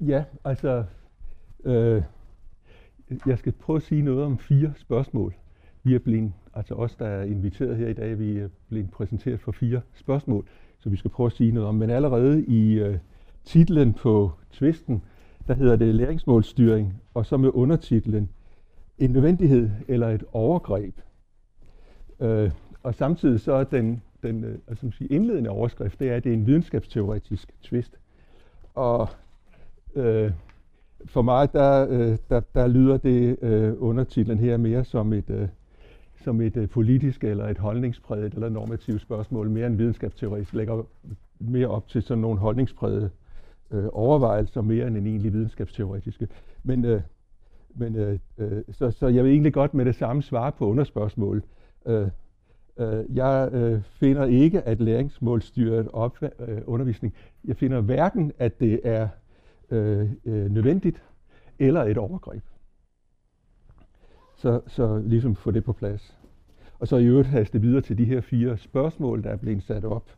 Ja, altså, øh, jeg skal prøve at sige noget om fire spørgsmål. Vi er blevet, altså os, der er inviteret her i dag, vi er blevet præsenteret for fire spørgsmål, så vi skal prøve at sige noget om. Men allerede i øh, titlen på tvisten, der hedder det læringsmålstyring, og så med undertitlen en nødvendighed eller et overgreb. Øh, og samtidig så er den, den øh, altså, indledende overskrift, det er, at det er en videnskabsteoretisk tvist. Og øh, for mig, der, øh, der, der lyder det øh, undertitlen her mere som et, øh, som et øh, politisk eller et holdningspræget eller normativt spørgsmål, mere end videnskabsteoretisk, lægger mere op til sådan nogle holdningsprægede øh, overvejelser, mere end en egentlig videnskabsteoretiske. Men, øh, men øh, øh, så, så jeg vil egentlig godt med det samme svare på underspørgsmålet. Øh, øh, jeg øh, finder ikke, at læringsmålstyret op, øh, undervisning, jeg finder hverken, at det er øh, øh, nødvendigt eller et overgreb. Så, så ligesom få det på plads. Og så i øvrigt haste videre til de her fire spørgsmål, der er blevet sat op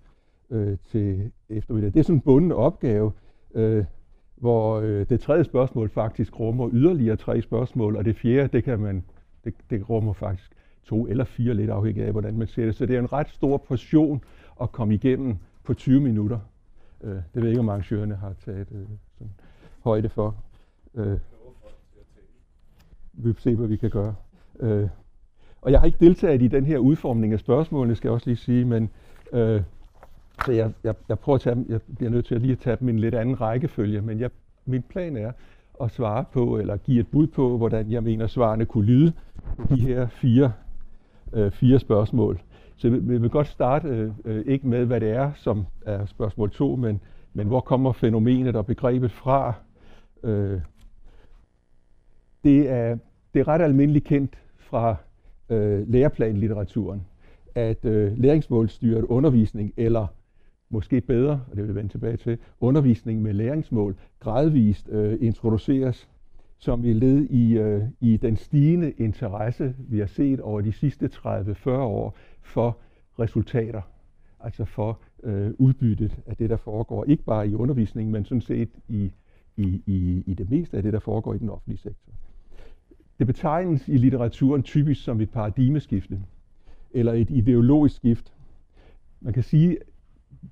øh, til eftermiddag. Det er sådan en bunden opgave, øh, hvor øh, det tredje spørgsmål faktisk rummer yderligere tre spørgsmål, og det fjerde, det kan man, det, det rummer faktisk to eller fire, lidt afhængig af, hvordan man ser det. Så det er en ret stor portion at komme igennem på 20 minutter. Øh, det ved jeg ikke, om arrangørerne har taget øh, sådan højde for. Øh, vi vil se, hvad vi kan gøre. Øh, og jeg har ikke deltaget i den her udformning af spørgsmålene, skal jeg også lige sige, men øh, så jeg, jeg, jeg prøver at tage dem, jeg bliver nødt til at lige at tage dem i en lidt anden rækkefølge, men jeg, min plan er at svare på, eller give et bud på, hvordan jeg mener svarene kunne lyde på de her fire, øh, fire spørgsmål. Så vi, vil godt starte øh, øh, ikke med, hvad det er, som er spørgsmål 2, men, men hvor kommer fænomenet og begrebet fra? Øh, det, er, det er ret almindeligt kendt fra øh, læreplanlitteraturen, at øh, læringsmålstyret undervisning, eller måske bedre, og det vil vi vende tilbage til, undervisning med læringsmål, gradvist øh, introduceres som i led i, øh, i den stigende interesse, vi har set over de sidste 30-40 år for resultater, altså for øh, udbyttet af det, der foregår, ikke bare i undervisningen, men sådan set i, i, i, i det meste af det, der foregår i den offentlige sektor. Det betegnes i litteraturen typisk som et paradigmeskifte, eller et ideologisk skift. Man kan sige,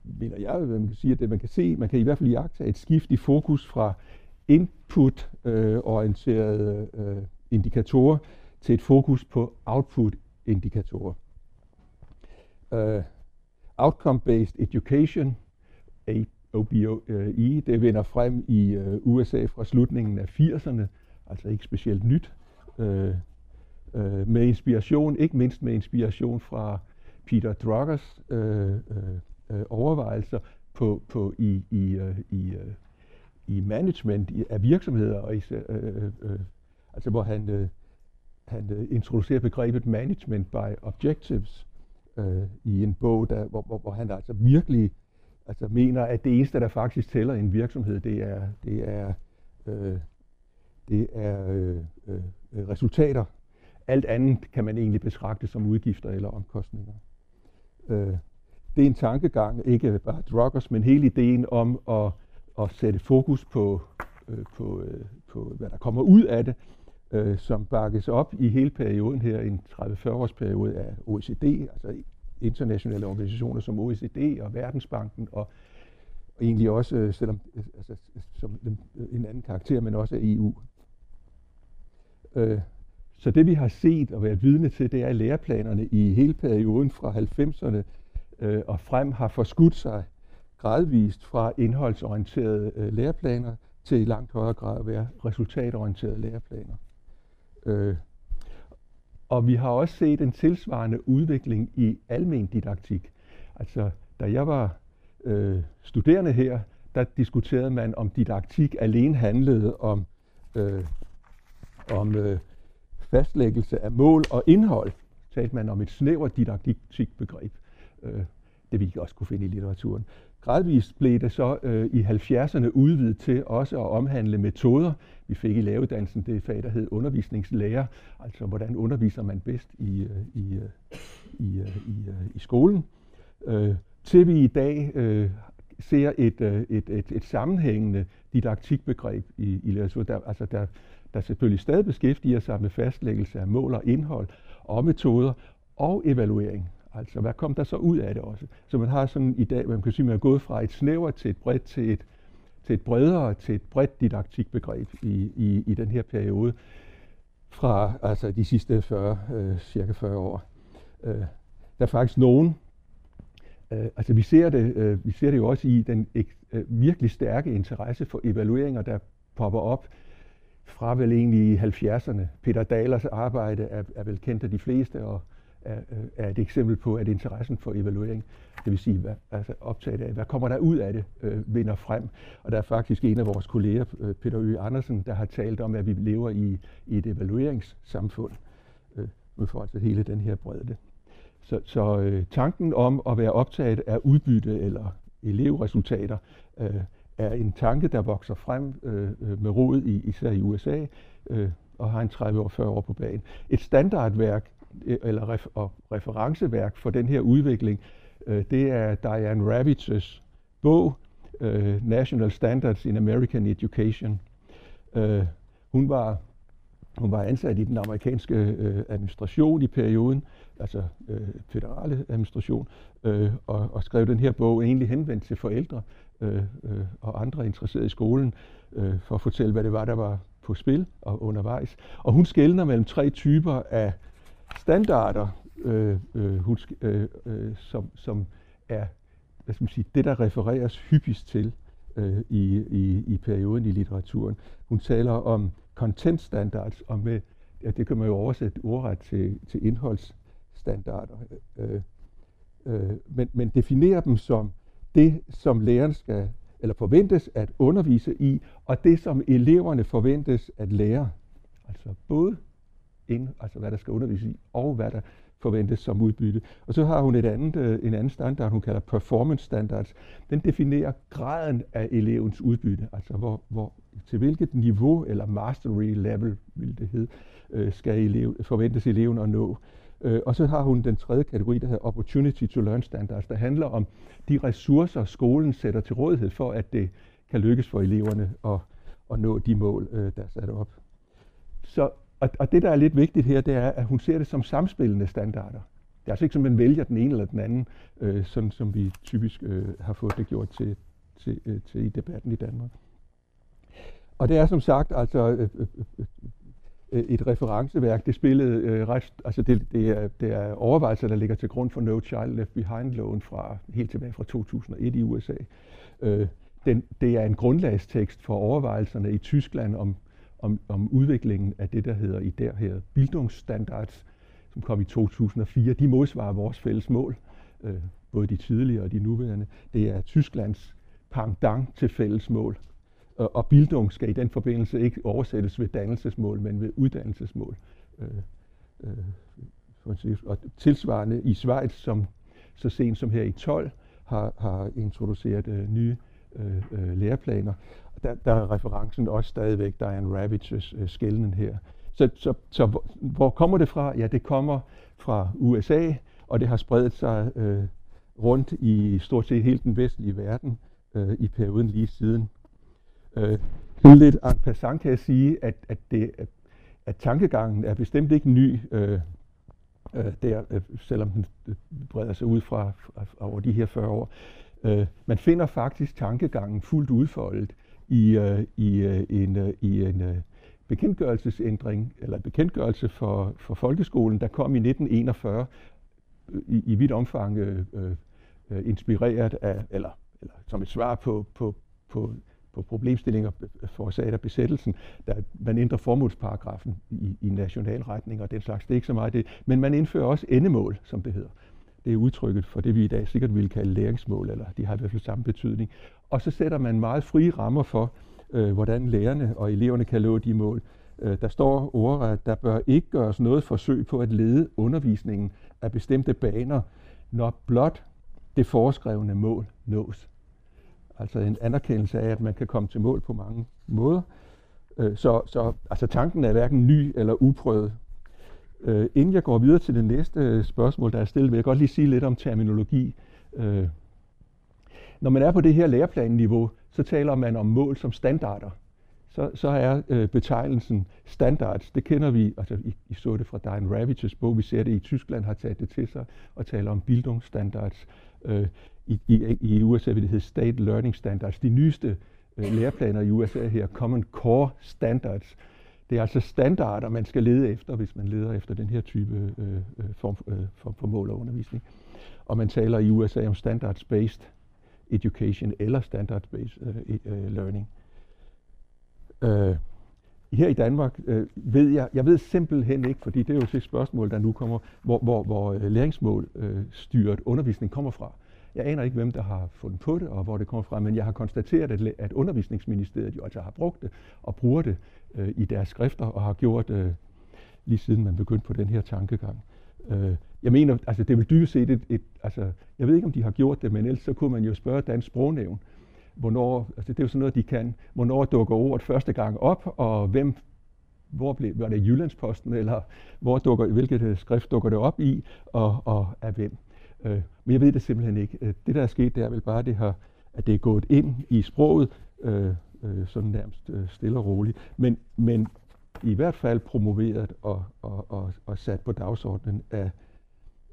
mener jeg, man kan sige, at det man kan se, man kan i hvert fald jagte et skift i fokus fra input-orienterede øh, øh, indikatorer til et fokus på output-indikatorer. Øh, Outcome-based education, OBE, det vender frem i øh, USA fra slutningen af 80'erne, altså ikke specielt nyt, øh, øh, med inspiration, ikke mindst med inspiration fra Peter Druckers øh, øh, øh overvejelser på, på i, i, øh, i, øh, i management af virksomheder, og især, øh, øh, øh, altså hvor han, øh, han uh, introducerer begrebet management by objectives, øh, i en bog, der, hvor, hvor, hvor han altså virkelig altså mener, at det eneste, der faktisk tæller i en virksomhed, det er, det er, øh, det er øh, øh, resultater. Alt andet kan man egentlig betragte som udgifter eller omkostninger. Øh, det er en tankegang, ikke bare druggers, men hele ideen om at, at sætte fokus på, øh, på, øh, på, hvad der kommer ud af det, øh, som bakkes op i hele perioden her, en 30-40 års periode af OECD, altså internationale organisationer som OECD og Verdensbanken, og, og egentlig også, øh, selvom øh, altså, som en anden karakter, men også af EU. Øh, så det vi har set og været vidne til, det er, at læreplanerne i hele perioden fra 90'erne øh, og frem har forskudt sig gradvist fra indholdsorienterede øh, læreplaner til i langt højere grad at være resultatorienterede læreplaner. Øh, og vi har også set en tilsvarende udvikling i almen didaktik. Altså, da jeg var øh, studerende her, der diskuterede man, om didaktik alene handlede om, øh, om øh, fastlæggelse af mål og indhold. Talte man om et snævert didaktikbegreb. Øh, det vi også kunne finde i litteraturen. Gradvist blev det så øh, i 70'erne udvidet til også at omhandle metoder. Vi fik i lavedansen det fag, der hed undervisningslærer, altså hvordan underviser man bedst i, øh, i, øh, i, øh, i, øh, i skolen. Øh, til vi i dag øh, ser et, øh, et, et, et sammenhængende didaktikbegreb i, i litteratur, der, altså der, der selvfølgelig stadig beskæftiger sig med fastlæggelse af mål og indhold og metoder og evaluering. Altså, hvad kom der så ud af det også? Så man har sådan i dag, man kan sige, man er gået fra et snævert til et bredt til et, til et bredere, til et bredt didaktikbegreb i, i, i den her periode fra altså de sidste 40, øh, cirka 40 år. Øh, der er faktisk nogen, øh, altså vi ser, det, øh, vi ser det jo også i den øh, virkelig stærke interesse for evalueringer, der popper op fra vel egentlig i 70'erne. Peter Dahlers arbejde er, er vel kendt af de fleste, og er, øh, er et eksempel på, at interessen for evaluering, det vil sige hvad, altså optaget af, hvad kommer der ud af det, øh, vinder frem. Og der er faktisk en af vores kolleger, øh, Peter Øge Andersen, der har talt om, at vi lever i, i et evalueringssamfund, øh, ud for altså hele den her bredde. Så, så øh, tanken om at være optaget af udbytte eller elevresultater øh, er en tanke, der vokser frem øh, øh med rod i, især i USA, øh, og har en 30 år 40 år på banen. Et standardværk eller ref, og referenceværk for den her udvikling, øh, det er Diane Ravitch's bog, øh, National Standards in American Education. Øh, hun var hun var ansat i den amerikanske øh, administration i perioden, altså øh, federale administration, øh, og, og skrev den her bog egentlig henvendt til forældre øh, øh, og andre interesserede i skolen, øh, for at fortælle, hvad det var, der var på spil og undervejs. Og hun skældner mellem tre typer af standarder, øh, øh, husk, øh, øh, som, som er hvad skal man sige, det, der refereres hyppigst til øh, i, i, i perioden i litteraturen. Hun taler om content standards, og med, ja, det kan man jo oversætte ordret til, til indholdsstandarder, øh, øh, men, men definerer dem som det, som læreren skal eller forventes at undervise i, og det, som eleverne forventes at lære. Altså både ind, altså hvad der skal undervises i, og hvad der forventes som udbytte. Og så har hun et andet, øh, en anden standard, hun kalder performance standards. Den definerer graden af elevens udbytte, altså hvor, hvor, til hvilket niveau, eller mastery level, vil det hedde, øh, skal elev, forventes eleven at nå. Øh, og så har hun den tredje kategori, der hedder Opportunity to Learn Standards, der handler om de ressourcer, skolen sætter til rådighed for, at det kan lykkes for eleverne at, at nå de mål, der er sat op. Så og, og det, der er lidt vigtigt her, det er, at hun ser det som samspillende standarder. Det er altså ikke som, man vælger den ene eller den anden, øh, sådan som vi typisk øh, har fået det gjort til, til, øh, til i debatten i Danmark. Og det er som sagt altså øh, øh, øh, øh et referenceværk. Det spillede øh, ret, altså det, det, er, det er overvejelser, der ligger til grund for No Child Left Behind-loven fra helt tilbage fra 2001 i USA. Øh, den, det er en grundlagstekst for overvejelserne i Tyskland om om, om udviklingen af det, der hedder i der her Bildungsstandards, som kom i 2004. De modsvarer vores fælles mål, øh, både de tidligere og de nuværende. Det er Tysklands pangdang til fælles mål. Og, og Bildung skal i den forbindelse ikke oversættes ved dannelsesmål, men ved uddannelsesmål. Øh, øh, og tilsvarende i Schweiz, som så sent som her i 12 har, har introduceret øh, nye øh, øh, læreplaner der, der er referencen også stadigvæk Diane Ravitch's øh, øh, skældning her. Så, så, så hvor, hvor kommer det fra? Ja, det kommer fra USA, og det har spredt sig øh, rundt i stort set hele den vestlige verden øh, i perioden lige siden. Øh, lidt en passant kan jeg sige, at, at, det, at tankegangen er bestemt ikke ny, øh, øh, der, øh, selvom den øh, breder sig ud fra, fra over de her 40 år. Øh, man finder faktisk tankegangen fuldt udfoldet i, uh, i, uh, en, uh, i en uh, bekendtgørelsesændring, eller bekendtgørelse for, for folkeskolen, der kom i 1941 i, i vidt omfang uh, uh, inspireret af, eller, eller som et svar på, på, på, på problemstillinger forårsaget af besættelsen, der man ændrer formålsparagrafen i, i nationalretning og den slags. Det er ikke så meget det. Men man indfører også endemål, som det hedder. Det er udtrykket for det, vi i dag sikkert ville kalde læringsmål, eller de har i hvert fald samme betydning. Og så sætter man meget frie rammer for, øh, hvordan lærerne og eleverne kan nå de mål. Øh, der står ordret, der bør ikke gøres noget forsøg på at lede undervisningen af bestemte baner, når blot det foreskrevne mål nås. Altså en anerkendelse af, at man kan komme til mål på mange måder. Øh, så, så altså tanken er hverken ny eller uprøvet. Øh, inden jeg går videre til det næste øh, spørgsmål, der er stillet, vil jeg godt lige sige lidt om terminologi. Øh, når man er på det her læreplanniveau, så taler man om mål som standarder. Så, så er øh, betegnelsen standards, det kender vi, altså I, I så det fra Diane Ravitches bog, vi ser det i Tyskland, har taget det til sig og taler om Bildungsstandards. Øh, i, i, I USA vil det hedde State Learning Standards. De nyeste øh, læreplaner i USA her, Common Core Standards, det er altså standarder, man skal lede efter, hvis man leder efter den her type øh, øh form, øh, form for mål og undervisning. Og man taler i USA om standards-based education eller standards-based øh, e, øh, learning. Øh, her i Danmark øh, ved jeg, jeg ved simpelthen ikke, fordi det er jo et spørgsmål, der nu kommer, hvor, hvor, hvor øh, læringsmål øh, styret undervisning kommer fra. Jeg aner ikke, hvem der har fundet på det, og hvor det kommer fra, men jeg har konstateret, at, at undervisningsministeriet jo altså har brugt det, og bruger det øh, i deres skrifter, og har gjort det øh, lige siden man begyndte på den her tankegang. Øh, jeg mener, altså det vil dybest set et, et, altså, jeg ved ikke, om de har gjort det, men ellers så kunne man jo spørge Dansk Sprognævn, hvornår, altså det er jo sådan noget, de kan, hvornår dukker ordet første gang op, og hvem, hvor blev, var det Jyllandsposten, eller hvor dukker, hvilket øh, skrift dukker det op i, og, og af hvem. Øh, men jeg ved det simpelthen ikke. Øh, det, der er sket, det er vel bare, det har, at det er gået ind i sproget, øh, øh, sådan nærmest øh, stille og roligt. Men, men i hvert fald promoveret og, og, og, og sat på dagsordenen af,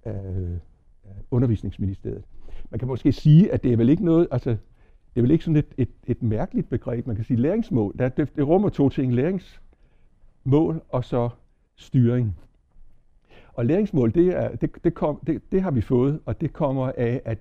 af, undervisningsministeriet. Man kan måske sige, at det er vel ikke noget, altså det er vel ikke sådan et, et, et mærkeligt begreb. Man kan sige læringsmål. Det, det, det rummer to ting. Læringsmål og så styring. Og læringsmål, det, er, det, det, kom, det, det har vi fået, og det kommer af, at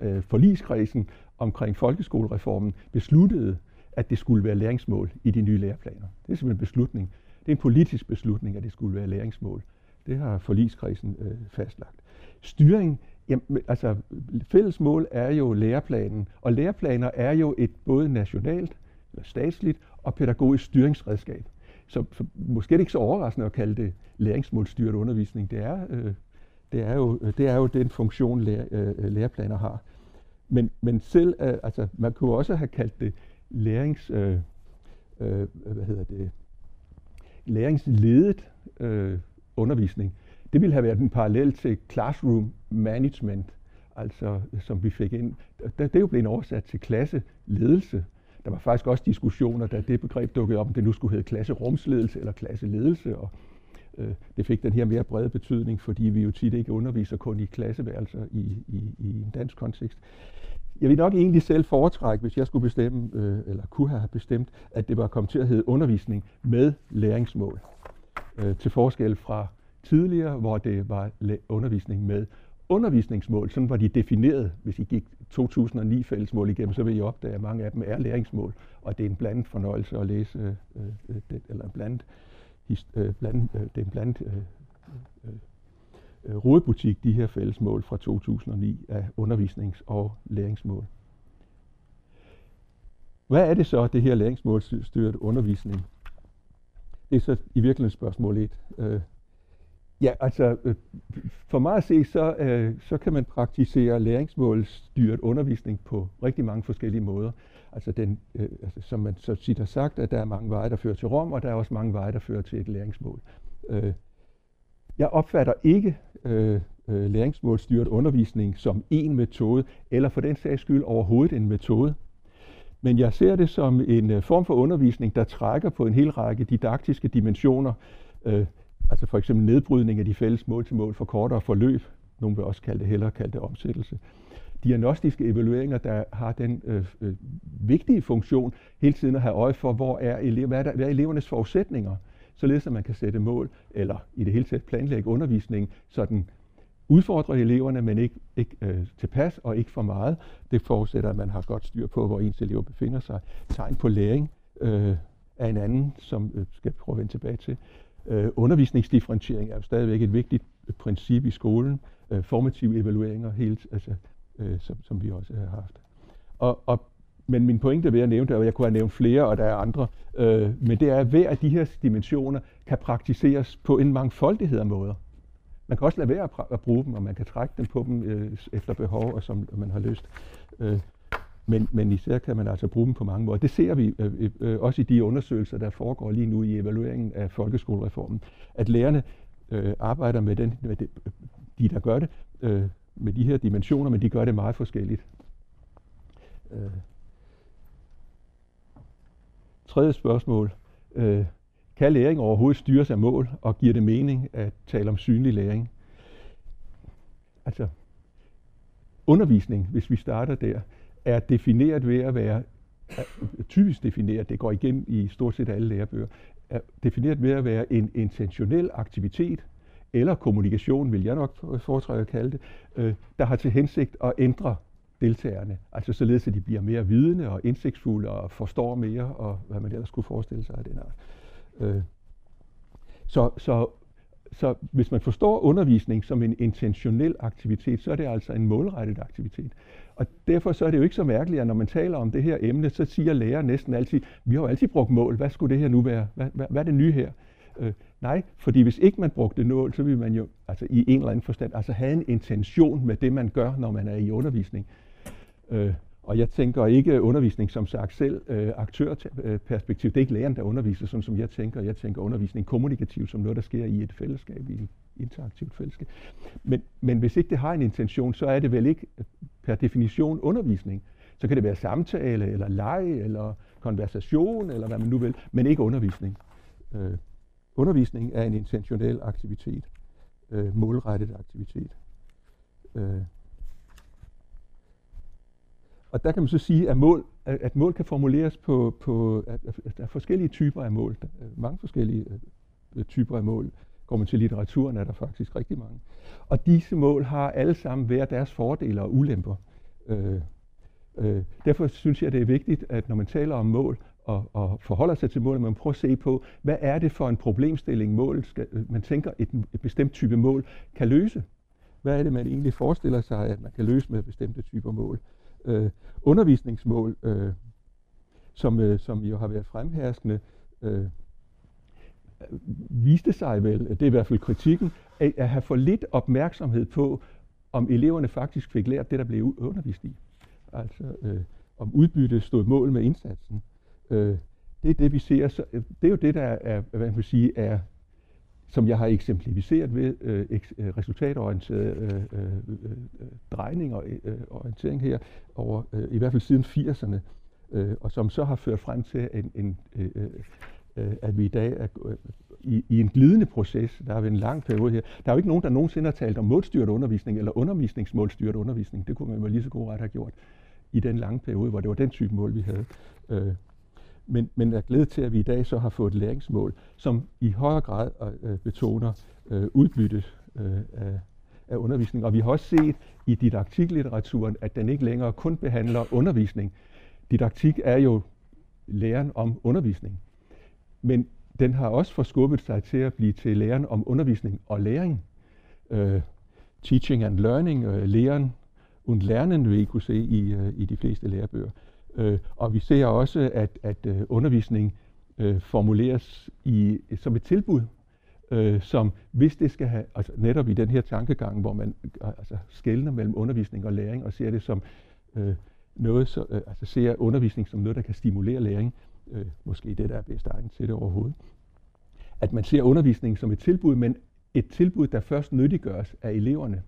øh, forligskredsen omkring folkeskolereformen besluttede, at det skulle være læringsmål i de nye læreplaner. Det er simpelthen en beslutning. Det er en politisk beslutning, at det skulle være læringsmål. Det har forligskredsen øh, fastlagt. Styring, jamen, altså fælles mål er jo læreplanen, og læreplaner er jo et både nationalt, eller statsligt og pædagogisk styringsredskab. Så, så måske er det ikke så overraskende at kalde det læringsmålstyret undervisning. Det er, øh, det er, jo, det er jo den funktion, lære, øh, læreplaner har. Men, men selv, øh, altså, man kunne også have kaldt det lærings, øh, øh, hvad hedder det, læringsledet øh, undervisning. Det ville have været en parallel til classroom management, altså som vi fik ind. Det er jo blevet oversat til klasseledelse. Der var faktisk også diskussioner, da det begreb dukkede op, om det nu skulle hedde klasserumsledelse eller klasseledelse. Og, øh, det fik den her mere brede betydning, fordi vi jo tit ikke underviser kun i klasseværelser i, i, i en dansk kontekst. Jeg vil nok egentlig selv foretrække, hvis jeg skulle bestemme, øh, eller kunne have bestemt, at det var kommet til at hedde undervisning med læringsmål. Øh, til forskel fra tidligere, hvor det var undervisning med undervisningsmål. Sådan var de defineret. Hvis I gik 2009 fællesmål igennem, så vil I opdage, at mange af dem er læringsmål, og det er en blandet fornøjelse at læse, øh, øh, det, eller en blandet, øh, blandet, øh, det er en blandet øh, øh, øh rodebutik, de her fællesmål fra 2009 af undervisnings- og læringsmål. Hvad er det så, det her læringsmålstyret undervisning? Det er så i virkeligheden spørgsmål 1. Øh, ja, altså øh, for mig at se, så, øh, så kan man praktisere læringsmålstyret undervisning på rigtig mange forskellige måder. Altså, den, øh, altså som man så tit har sagt, at der er mange veje, der fører til Rom, og der er også mange veje, der fører til et læringsmål. Øh, jeg opfatter ikke øh, øh læringsmålstyret undervisning som en metode, eller for den sags skyld overhovedet en metode. Men jeg ser det som en øh, form for undervisning, der trækker på en hel række didaktiske dimensioner, øh, altså for eksempel nedbrydning af de fælles mål til mål for kortere forløb, nogle vil også kalde det hellere kalde det omsættelse. Diagnostiske evalueringer, der har den øh, øh, vigtige funktion hele tiden at have øje for, hvor er elever, hvad, er der, hvad er elevernes forudsætninger således at man kan sætte mål, eller i det hele taget planlægge undervisningen, så den udfordrer eleverne, men ikke, ikke øh, tilpas og ikke for meget. Det forudsætter, at man har godt styr på, hvor ens elever befinder sig. Tegn på læring øh, er en anden, som øh, skal prøve at vende tilbage til. Øh, undervisningsdifferentiering er jo stadigvæk et vigtigt øh, princip i skolen. Øh, formative evalueringer, helt, altså, øh, som, som vi også øh, har haft. Og, og men min pointe ved at nævne det, og jeg kunne have nævnt flere, og der er andre, øh, men det er, at hver af de her dimensioner kan praktiseres på en mangfoldighed af måder. Man kan også lade være at, bruge dem, og man kan trække dem på dem øh, efter behov, og som man har lyst. Øh, men, men især kan man altså bruge dem på mange måder. Det ser vi øh, øh, øh også i de undersøgelser, der foregår lige nu i evalueringen af folkeskolereformen, at lærerne øh, arbejder med, den, med det, de, der gør det, øh, med de her dimensioner, men de gør det meget forskelligt. Øh. Tredje spørgsmål. Øh, kan læring overhovedet styres af mål, og giver det mening at tale om synlig læring? Altså, undervisning, hvis vi starter der, er defineret ved at være, er typisk defineret, det går igen i stort set alle lærebøger, er defineret ved at være en intentionel aktivitet, eller kommunikation, vil jeg nok foretrække at kalde det, øh, der har til hensigt at ændre deltagerne. Altså således, at de bliver mere vidende og indsigtsfulde og forstår mere, og hvad man ellers kunne forestille sig af den art. Øh, så, så, så hvis man forstår undervisning som en intentionel aktivitet, så er det altså en målrettet aktivitet. Og derfor så er det jo ikke så mærkeligt, at når man taler om det her emne, så siger lærer næsten altid, vi har jo altid brugt mål, hvad skulle det her nu være? Hvad, hvad, hvad er det nye her? Øh, nej, fordi hvis ikke man brugte mål, så ville man jo altså i en eller anden forstand altså have en intention med det, man gør, når man er i undervisning. Øh, og jeg tænker ikke undervisning som sagt selv øh, aktørperspektiv. Det er ikke læreren, der underviser, sådan som jeg tænker. Jeg tænker undervisning kommunikativt som noget, der sker i et fællesskab, i et interaktivt fællesskab. Men, men hvis ikke det har en intention, så er det vel ikke øh, per definition undervisning. Så kan det være samtale, eller leg, eller konversation, eller hvad man nu vil, men ikke undervisning. Øh, undervisning er en intentionel aktivitet, øh, målrettet aktivitet. Øh. Og der kan man så sige, at mål, at mål kan formuleres på, på at, at der er forskellige typer af mål. Der er mange forskellige øh, typer af mål. Går man til litteraturen, er der faktisk rigtig mange. Og disse mål har alle sammen hver deres fordele og ulemper. Øh, øh, derfor synes jeg, det er vigtigt, at når man taler om mål og, og forholder sig til målet, man prøver at se på, hvad er det for en problemstilling, mål skal, øh, man tænker, et, et bestemt type mål kan løse. Hvad er det, man egentlig forestiller sig, at man kan løse med bestemte typer mål? Øh, undervisningsmål, øh, som, øh, som jo har været fremherskende, øh, viste sig vel, det er i hvert fald kritikken, at, at have for lidt opmærksomhed på, om eleverne faktisk fik lært det, der blev undervist i. Altså øh, om udbytte stod mål med indsatsen. Øh, det er det, vi ser. Så, øh, det er jo det, der er, hvad man vil sige, er som jeg har eksemplificeret ved øh, eks, øh, øh, øh, øh, drejning og øh, orientering her over øh, i hvert fald siden 80'erne, øh, og som så har ført frem til, en, en, øh, øh, at vi i dag er øh, i, i en glidende proces. Der har været en lang periode her. Der er jo ikke nogen, der nogensinde har talt om målstyret undervisning eller undervisningsmålstyret undervisning. Det kunne man jo lige så god ret have gjort i den lange periode, hvor det var den type mål, vi havde. Øh, men, men er glæde til, at vi i dag så har fået et læringsmål, som i højere grad øh, øh, betoner øh, udbyttet øh, af, af undervisning. Og vi har også set i didaktiklitteraturen, at den ikke længere kun behandler undervisning. Didaktik er jo læren om undervisning. Men den har også forskubbet sig til at blive til læren om undervisning og læring. Uh, teaching and learning, uh, læren und lernen, vil I kunne se i, uh, i de fleste lærebøger. Øh, og vi ser også, at, at øh, undervisning øh, formuleres i, som et tilbud, øh, som hvis det skal have, altså netop i den her tankegang, hvor man altså, skældner mellem undervisning og læring, og ser det som øh, noget, så, øh, altså ser undervisning som noget, der kan stimulere læring, øh, måske det, der er bedst egnet til det overhovedet. At man ser undervisning som et tilbud, men et tilbud, der først nyttiggøres af eleverne,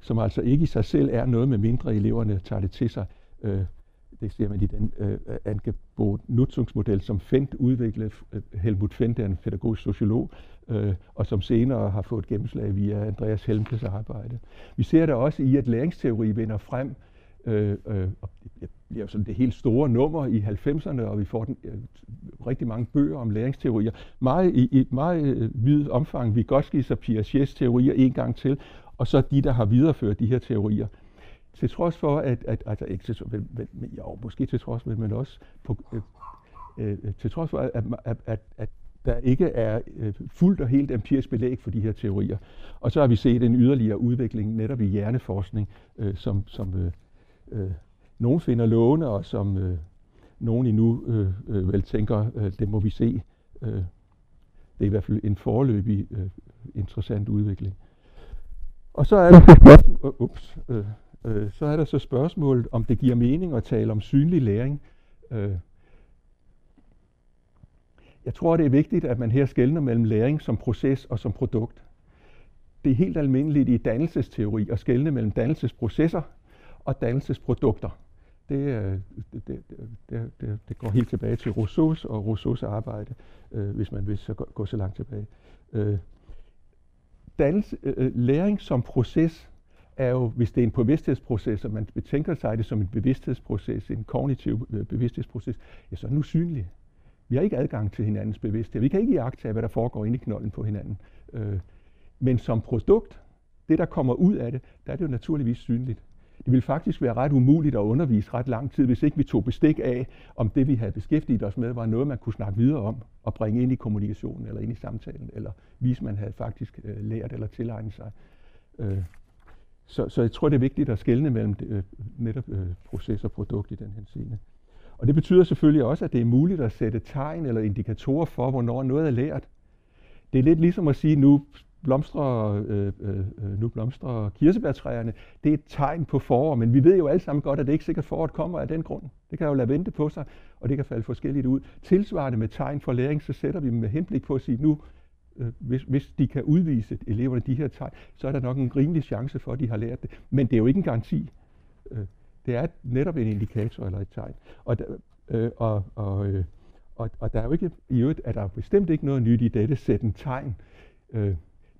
som altså ikke i sig selv er noget, med mindre eleverne tager det til sig. Øh, det ser man i den øh, Angebot Nutzungsmodel, som Fendt udviklede. Øh, Helmut Fendt er en pædagogisk sociolog, øh, og som senere har fået gennemslag via Andreas Helmkes arbejde. Vi ser det også i, at læringsteori vinder frem, øh, øh, og det bliver jo sådan det helt store nummer i 90'erne, og vi får den, øh, rigtig mange bøger om læringsteorier. Meget, I, i et meget øh, vidt omfang Vygotsky's og Piagets teorier en gang til, og så de, der har videreført de her teorier til trods for, at, at altså ikke til, men, men, jo, måske til trods, men, men også på, øh, øh, til trods for, at, at, at, at der ikke er øh, fuldt og helt empirisk belæg for de her teorier. Og så har vi set en yderligere udvikling netop i hjerneforskning, øh, som, som øh, øh, nogen finder lovende, og som øh, nogen endnu øh, øh, vel tænker, øh, det må vi se. Øh, det er i hvert fald en forløbig øh, interessant udvikling. Og så er der spørgsmål, ups, øh, Øh, så er der så spørgsmålet, om det giver mening at tale om synlig læring. Øh, jeg tror, det er vigtigt, at man her skældner mellem læring som proces og som produkt. Det er helt almindeligt i dannelsesteori at skælne mellem dannelsesprocesser og dannelsesprodukter. det, øh, det, det, det, det, det går helt tilbage til Rousseaus og Rousseaus arbejde, øh, hvis man vil så gå, gå så langt tilbage. Øh, dannelse, øh, øh, læring som proces er jo, hvis det er en bevidsthedsproces, og man betænker sig det som en bevidsthedsproces, en kognitiv øh, bevidsthedsproces, ja, så er den usynlig. Vi har ikke adgang til hinandens bevidsthed. Vi kan ikke iagtage, hvad der foregår inde i knolden på hinanden. Øh, men som produkt, det der kommer ud af det, der er det jo naturligvis synligt. Det ville faktisk være ret umuligt at undervise ret lang tid, hvis ikke vi tog bestik af, om det vi havde beskæftiget os med, var noget, man kunne snakke videre om og bringe ind i kommunikationen eller ind i samtalen, eller vise, man havde faktisk øh, lært eller tilegnet sig. Øh, så, så jeg tror, det er vigtigt at skelne mellem det, øh, netop øh, proces og produkt i den her scene. Og det betyder selvfølgelig også, at det er muligt at sætte tegn eller indikatorer for, hvornår noget er lært. Det er lidt ligesom at sige, nu blomstrer, øh, øh, øh, nu blomstrer kirsebærtræerne. Det er et tegn på forår, men vi ved jo alle sammen godt, at det ikke sikkert foråret kommer af den grund. Det kan jo lade vente på sig, og det kan falde forskelligt ud. Tilsvarende med tegn for læring, så sætter vi dem med henblik på at sige, nu øh, hvis, hvis de kan udvise eleverne de her tegn, så er der nok en rimelig chance for, at de har lært det. Men det er jo ikke en garanti. Øh, det er netop en indikator eller et tegn. Og, øh, og, og, øh, og, og der er jo ikke, i øvrigt er der bestemt ikke noget nyt i dette sætten tegn. Øh,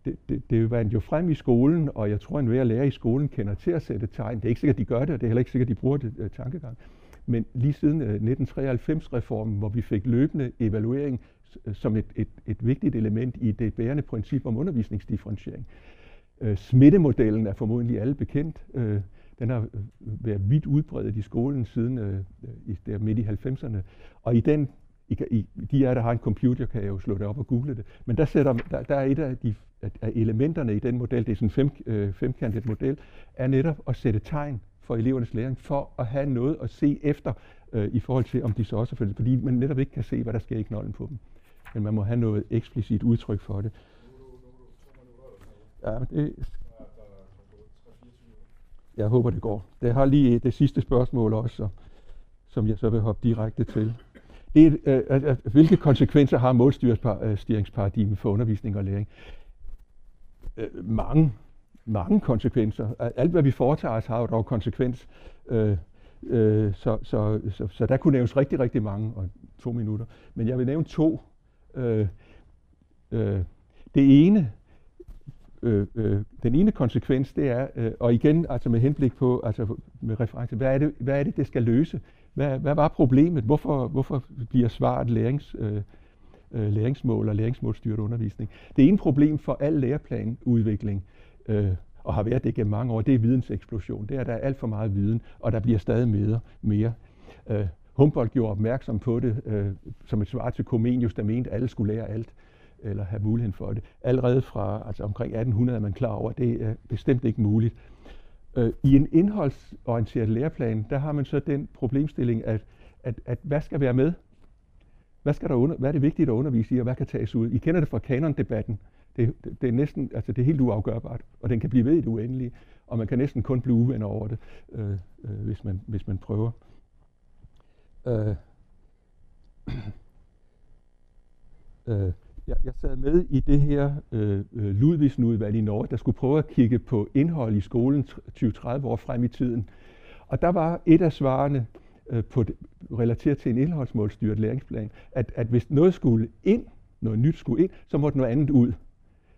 det, det, det vandt jo frem i skolen, og jeg tror, at enhver lærer i skolen kender til at sætte tegn. Det er ikke sikkert, at de gør det, og det er heller ikke sikkert, at de bruger det øh, tankegang. Men lige siden øh, 1993-reformen, hvor vi fik løbende evaluering som et, et, et vigtigt element i det bærende princip om undervisningsdifferentiering. Øh, smittemodellen er formodentlig alle bekendt. Øh, den har øh, været vidt udbredt i skolen siden øh, øh i, der midt i 90'erne. Og i den i, i, de af der har en computer, kan jeg jo slå det op og google det. Men der, sætter, der, der er et af, de, af elementerne i den model, det er sådan en fem, øh, femkantet model, er netop at sætte tegn for elevernes læring, for at have noget at se efter, øh, i forhold til, om de så også er fordi man netop ikke kan se, hvad der sker i knolden på dem. Men man må have noget eksplicit udtryk for det. Ja, det, jeg håber, det går. Det har lige det sidste spørgsmål også, som jeg så vil hoppe direkte til. Det er, øh, øh, øh hvilke konsekvenser har målstyringsparadigmet for undervisning og læring? Øh, mange, mange konsekvenser. Alt, hvad vi foretager os, har jo dog konsekvens. Øh, øh, så, så, så, så der kunne nævnes rigtig, rigtig mange, og to minutter. Men jeg vil nævne to. Øh, øh, det ene, øh, øh, den ene konsekvens, det er, øh, og igen altså med henblik på, altså med reference, hvad er det, hvad er det, det skal løse? Hvad, hvad var problemet? Hvorfor, hvorfor bliver svaret lærings, øh, øh, læringsmål og læringsmålstyret undervisning? Det ene problem for al læreplanudvikling, øh, og har været det gennem mange år, det er videnseksplosion. Det er, at der er alt for meget viden, og der bliver stadig mere. mere. Øh, Humboldt gjorde opmærksom på det øh, som et svar til Comenius, der mente, at alle skulle lære alt eller have muligheden for det. Allerede fra altså omkring 1800 er man klar over, at det er bestemt ikke muligt. Øh, I en indholdsorienteret læreplan, der har man så den problemstilling, at, at, at hvad skal være med? Hvad, skal der under, hvad er det vigtigt at undervise i, og hvad kan tages ud? I kender det fra kanondebatten. Det, det, det er næsten, altså det er helt uafgørbart, og den kan blive ved i det uendelige, og man kan næsten kun blive uvenner over det, øh, øh, hvis, man, hvis man prøver. Øh, øh, jeg, jeg sad med i det her øh, øh, Ludvigsen-udvalg i Norge, der skulle prøve at kigge på indhold i skolen 20-30 år frem i tiden. Og der var et af svarene øh, på det, relateret til en indholdsmålstyret læringsplan, at, at hvis noget skulle ind, noget nyt skulle ind, så måtte noget andet ud.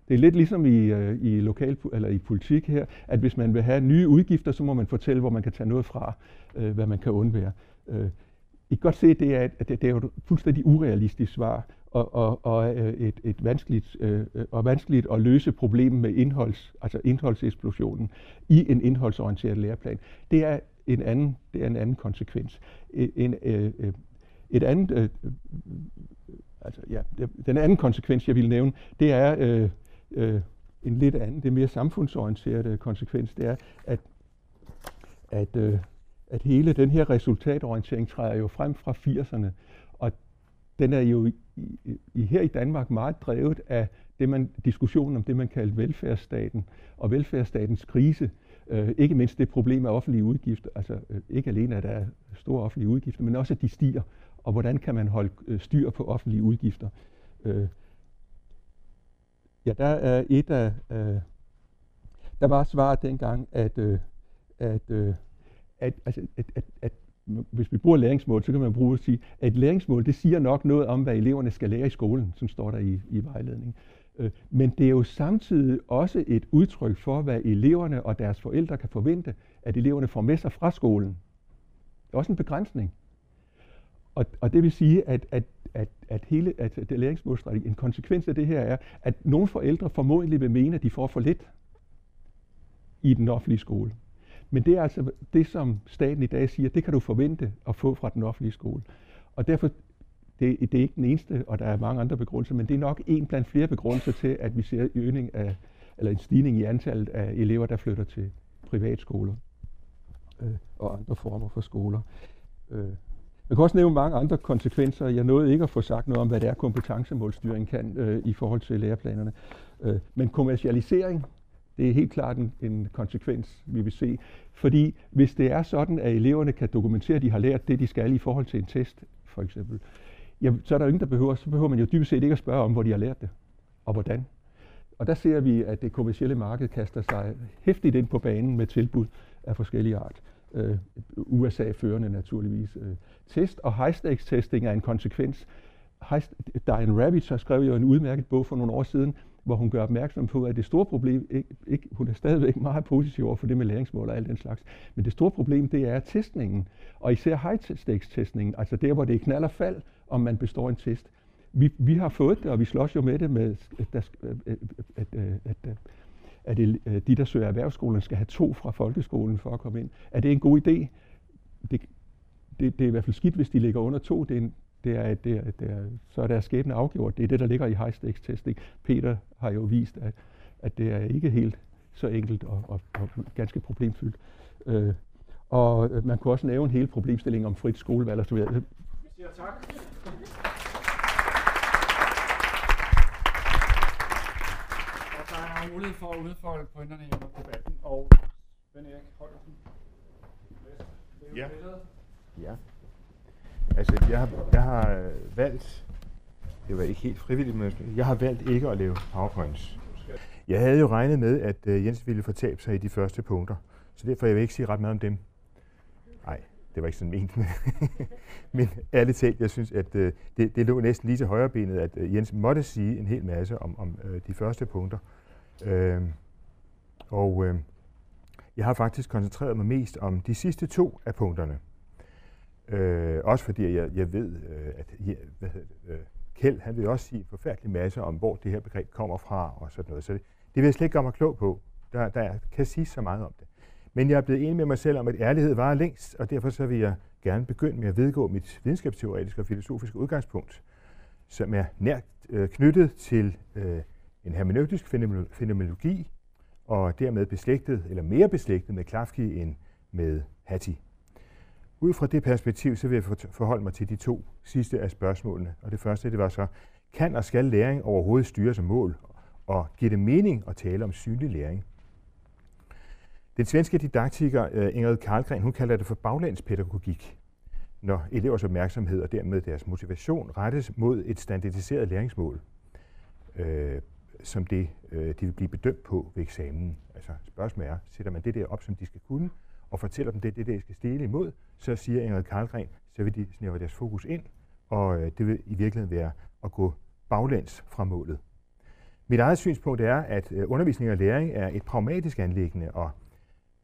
Det er lidt ligesom i, øh, i, lokal, eller i politik her, at hvis man vil have nye udgifter, så må man fortælle, hvor man kan tage noget fra, øh, hvad man kan undvære. Øh, i kan godt se, at det er, at det, det er et fuldstændig urealistisk svar, og, og, og et, et vanskeligt, øh, og vanskeligt at løse problemet med indholds, altså indholdseksplosionen i en indholdsorienteret læreplan. Det er en anden, det er en anden konsekvens. E, en, øh, øh, et andet, øh, øh, altså ja, den anden konsekvens, jeg vil nævne, det er øh, øh, en lidt anden, det er mere samfundsorienterede konsekvens, det er, at, at, øh, at hele den her resultatorientering træder jo frem fra 80'erne, og den er jo i, i, her i Danmark meget drevet af det man, diskussionen om det, man kaldte velfærdsstaten og velfærdsstatens krise. Øh, ikke mindst det problem af offentlige udgifter, altså øh, ikke alene at der er store offentlige udgifter, men også at de stiger, og hvordan kan man holde øh, styr på offentlige udgifter. Øh, ja, der er et af, øh, der var svaret dengang, at, øh, at, øh, at, altså, at, at, at hvis vi bruger læringsmål, så kan man bruge at sige, at et læringsmål, det siger nok noget om, hvad eleverne skal lære i skolen, som står der i, i vejledningen. Øh, men det er jo samtidig også et udtryk for, hvad eleverne og deres forældre kan forvente, at eleverne får med sig fra skolen. Det er også en begrænsning. Og, og det vil sige, at, at, at, at hele at det læringsmålstrategi, en konsekvens af det her er, at nogle forældre formodentlig vil mene, at de får for lidt i den offentlige skole. Men det er altså det, som staten i dag siger, det kan du forvente at få fra den offentlige skole. Og derfor, det, det er ikke den eneste, og der er mange andre begrundelser, men det er nok en blandt flere begrundelser til, at vi ser øgning af, eller en stigning i antallet af elever, der flytter til privatskoler øh, og andre former for skoler. Øh. Jeg kan også nævne mange andre konsekvenser. Jeg nåede ikke at få sagt noget om, hvad det er, kompetencemålstyring kan øh, i forhold til læreplanerne. Øh, men kommercialisering det er helt klart en, en konsekvens, vi vil se. Fordi hvis det er sådan, at eleverne kan dokumentere, at de har lært det, de skal i forhold til en test, for eksempel, ja, så er der ingen, der behøver, så behøver man jo dybest set ikke at spørge om, hvor de har lært det, og hvordan. Og der ser vi, at det kommercielle marked kaster sig hæftigt ind på banen med tilbud af forskellige art. Øh, USA førende naturligvis. Øh, test og high-stakes testing er en konsekvens. Diane Rabbit har skrevet jo en udmærket bog for nogle år siden, hvor hun gør opmærksom på, at det store problem, ikke, ikke, hun er stadigvæk meget positiv over for det med læringsmål og alt den slags, men det store problem, det er testningen, og især high-stakes-testningen, altså der, hvor det er knald og fald, om man består en test. Vi, vi har fået det, og vi slås jo med det, med, at, øh, øh, øh, at, at, at, at, at de, der søger erhvervsskolen, skal have to fra folkeskolen for at komme ind. Er det en god idé? Det, det, det er i hvert fald skidt, hvis de ligger under to. Det er en, det er, det er, det er, så er deres skæbne afgjort. Det er det, der ligger i high stakes testing. Peter har jo vist, at, at det er ikke helt så enkelt og, og, og ganske problemfyldt. Øh, og man kunne også nævne en hel problemstilling om frit skolevalg osv. Vi siger tak. Og der er mulighed for at udfolde pointerne i debatten. Og Svend Erik Holgersen. Ja. Ja. Altså, jeg har, jeg har øh, valgt, det var ikke helt frivilligt, men jeg har valgt ikke at lave powerpoints. Jeg havde jo regnet med, at øh, Jens ville fortabe sig i de første punkter, så derfor jeg vil ikke sige ret meget om dem. Nej, det var ikke sådan ment, men, ærligt talt, jeg synes, at øh, det, det lå næsten lige til højrebenet, at Jens måtte sige en hel masse om, om de første punkter. Uh, og uh, jeg har faktisk koncentreret mig mest om de sidste to af punkterne. Øh, også fordi jeg, jeg ved, øh, at ja, hvad hedder, øh, Kjeld han vil også sige en forfærdelig masse om, hvor det her begreb kommer fra og sådan noget. Så det, det vil jeg slet ikke gøre mig klog på. Der, der kan sige så meget om det. Men jeg er blevet enig med mig selv om, at ærlighed varer længst, og derfor så vil jeg gerne begynde med at vedgå mit videnskabsteoretiske og filosofiske udgangspunkt, som er nært øh, knyttet til øh, en hermeneutisk fænomenologi, og dermed beslægtet, eller mere beslægtet med Klafki end med Hattie. Ud fra det perspektiv, så vil jeg forholde mig til de to sidste af spørgsmålene. Og det første, det var så, kan og skal læring overhovedet styre som mål? Og giver det mening at tale om synlig læring? Den svenske didaktiker øh, Ingrid Karlgren, hun kalder det for baglandspædagogik, når elevers opmærksomhed og dermed deres motivation rettes mod et standardiseret læringsmål, øh, som det, øh, de vil blive bedømt på ved eksamen. Altså spørgsmålet er, sætter man det der op, som de skal kunne, og fortæller dem, det er det, de skal stille imod, så siger Ingrid Karlgren, så vil de snævre deres fokus ind, og øh, det vil i virkeligheden være at gå baglæns fra målet. Mit eget synspunkt er, at øh, undervisning og læring er et pragmatisk anlæggende, og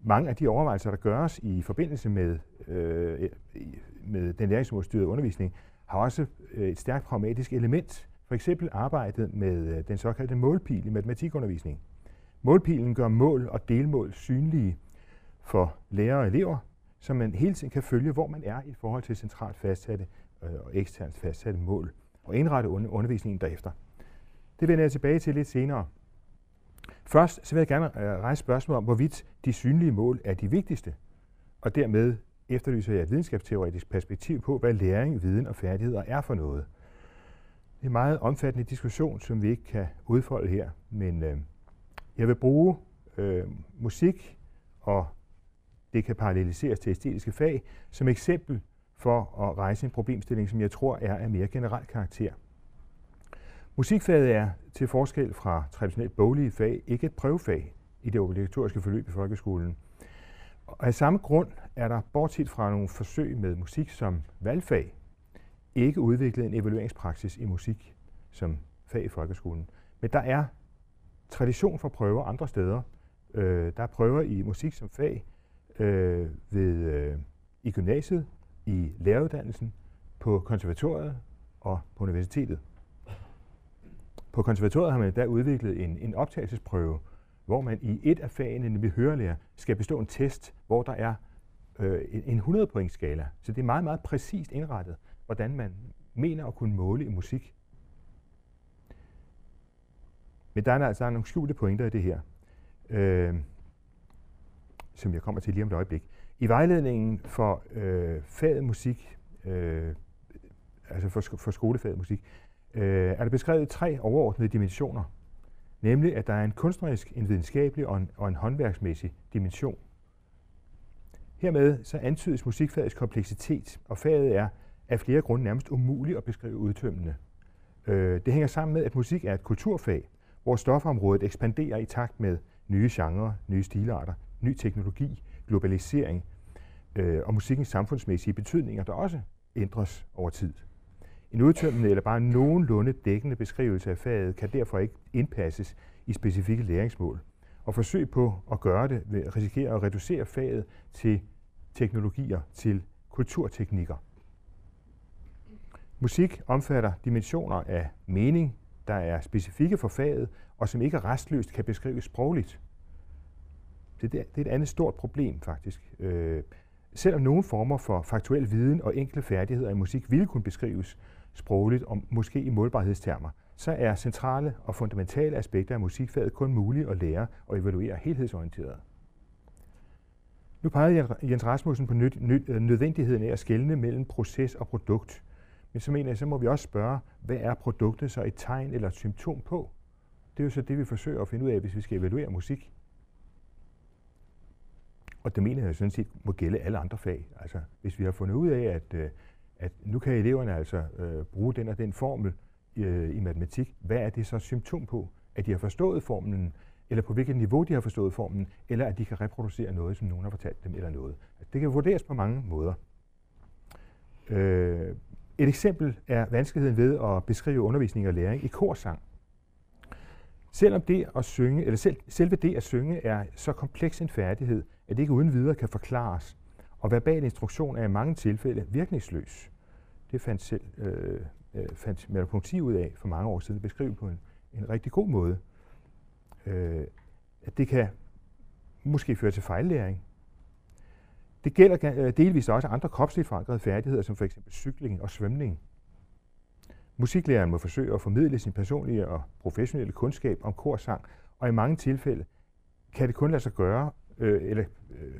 mange af de overvejelser, der gøres i forbindelse med, øh, med den læringsmålstyrede undervisning, har også øh, et stærkt pragmatisk element. For eksempel arbejdet med den såkaldte målpil i matematikundervisning. Målpilen gør mål og delmål synlige for lærere og elever, så man hele tiden kan følge, hvor man er i forhold til centralt fastsatte øh, og eksternt fastsatte mål, og indrette undervisningen derefter. Det vender jeg tilbage til lidt senere. Først så vil jeg gerne øh, rejse spørgsmålet om, hvorvidt de synlige mål er de vigtigste, og dermed efterlyser jeg et videnskabsteoretisk perspektiv på, hvad læring, viden og færdigheder er for noget. Det er en meget omfattende diskussion, som vi ikke kan udfolde her, men øh, jeg vil bruge øh, musik og det kan paralleliseres til æstetiske fag, som eksempel for at rejse en problemstilling, som jeg tror er af mere generel karakter. Musikfaget er til forskel fra traditionelt boglige fag ikke et prøvefag i det obligatoriske forløb i folkeskolen. Og af samme grund er der, bortset fra nogle forsøg med musik som valgfag, ikke udviklet en evalueringspraksis i musik som fag i folkeskolen. Men der er tradition for prøver andre steder. Øh, der er prøver i musik som fag øh, ved, øh, i gymnasiet, i læreruddannelsen, på konservatoriet og på universitetet. På konservatoriet har man da udviklet en, en optagelsesprøve, hvor man i et af fagene, nemlig hørelærer, skal bestå en test, hvor der er øh, en 100 point skala. Så det er meget, meget præcist indrettet, hvordan man mener at kunne måle i musik. Men der er altså nogle skjulte pointer i det her, øh, som jeg kommer til lige om et øjeblik. I vejledningen for øh, faget musik, øh, altså for, for skolefaget musik, øh, er der beskrevet tre overordnede dimensioner. Nemlig, at der er en kunstnerisk, en videnskabelig og en, og en håndværksmæssig dimension. Hermed så antydes musikfagets kompleksitet, og faget er af flere grunde nærmest umuligt at beskrive udtømmende. Øh, det hænger sammen med, at musik er et kulturfag, hvor stofområdet ekspanderer i takt med nye genrer, nye stilarter, ny teknologi, globalisering øh, og musikkens samfundsmæssige betydninger, der også ændres over tid. En udtømmende eller bare nogenlunde dækkende beskrivelse af faget kan derfor ikke indpasses i specifikke læringsmål. Og forsøg på at gøre det vil risikere at reducere faget til teknologier, til kulturteknikker. Musik omfatter dimensioner af mening, der er specifikke for faget, og som ikke restløst kan beskrives sprogligt. Det, det er et andet stort problem, faktisk. Øh, selvom nogle former for faktuel viden og enkle færdigheder i musik ville kunne beskrives sprogligt og måske i målbarhedstermer, så er centrale og fundamentale aspekter af musikfaget kun mulige at lære og evaluere helhedsorienteret. Nu pegede Jens Rasmussen på øh, nødvendigheden af at skelne mellem proces og produkt. Men så mener jeg, så må vi også spørge, hvad er produktet så et tegn eller et symptom på? Det er jo så det, vi forsøger at finde ud af, hvis vi skal evaluere musik. Og det mener jeg sådan set må gælde alle andre fag. Altså, hvis vi har fundet ud af, at, øh, at nu kan eleverne altså øh, bruge den og den formel øh, i matematik, hvad er det så symptom på? At de har forstået formlen, eller på hvilket niveau de har forstået formlen, eller at de kan reproducere noget, som nogen har fortalt dem, eller noget. Det kan vurderes på mange måder. Øh, et eksempel er vanskeligheden ved at beskrive undervisning og læring i korsang. Selvom det at synge, eller selv, selve det at synge er så kompleks en færdighed, at det ikke uden videre kan forklares, og verbal instruktion er i mange tilfælde virkningsløs. Det fandt selv øh, øh fandt Merleau-Ponty ud af for mange år siden, beskrevet på en, en rigtig god måde. Øh, at det kan måske føre til fejllæring, det gælder øh, delvis også andre kropsligt forankrede færdigheder, som f.eks. cykling og svømning. Musiklæreren må forsøge at formidle sin personlige og professionelle kundskab om korsang, og i mange tilfælde kan det kun lade sig gøre, øh, eller øh,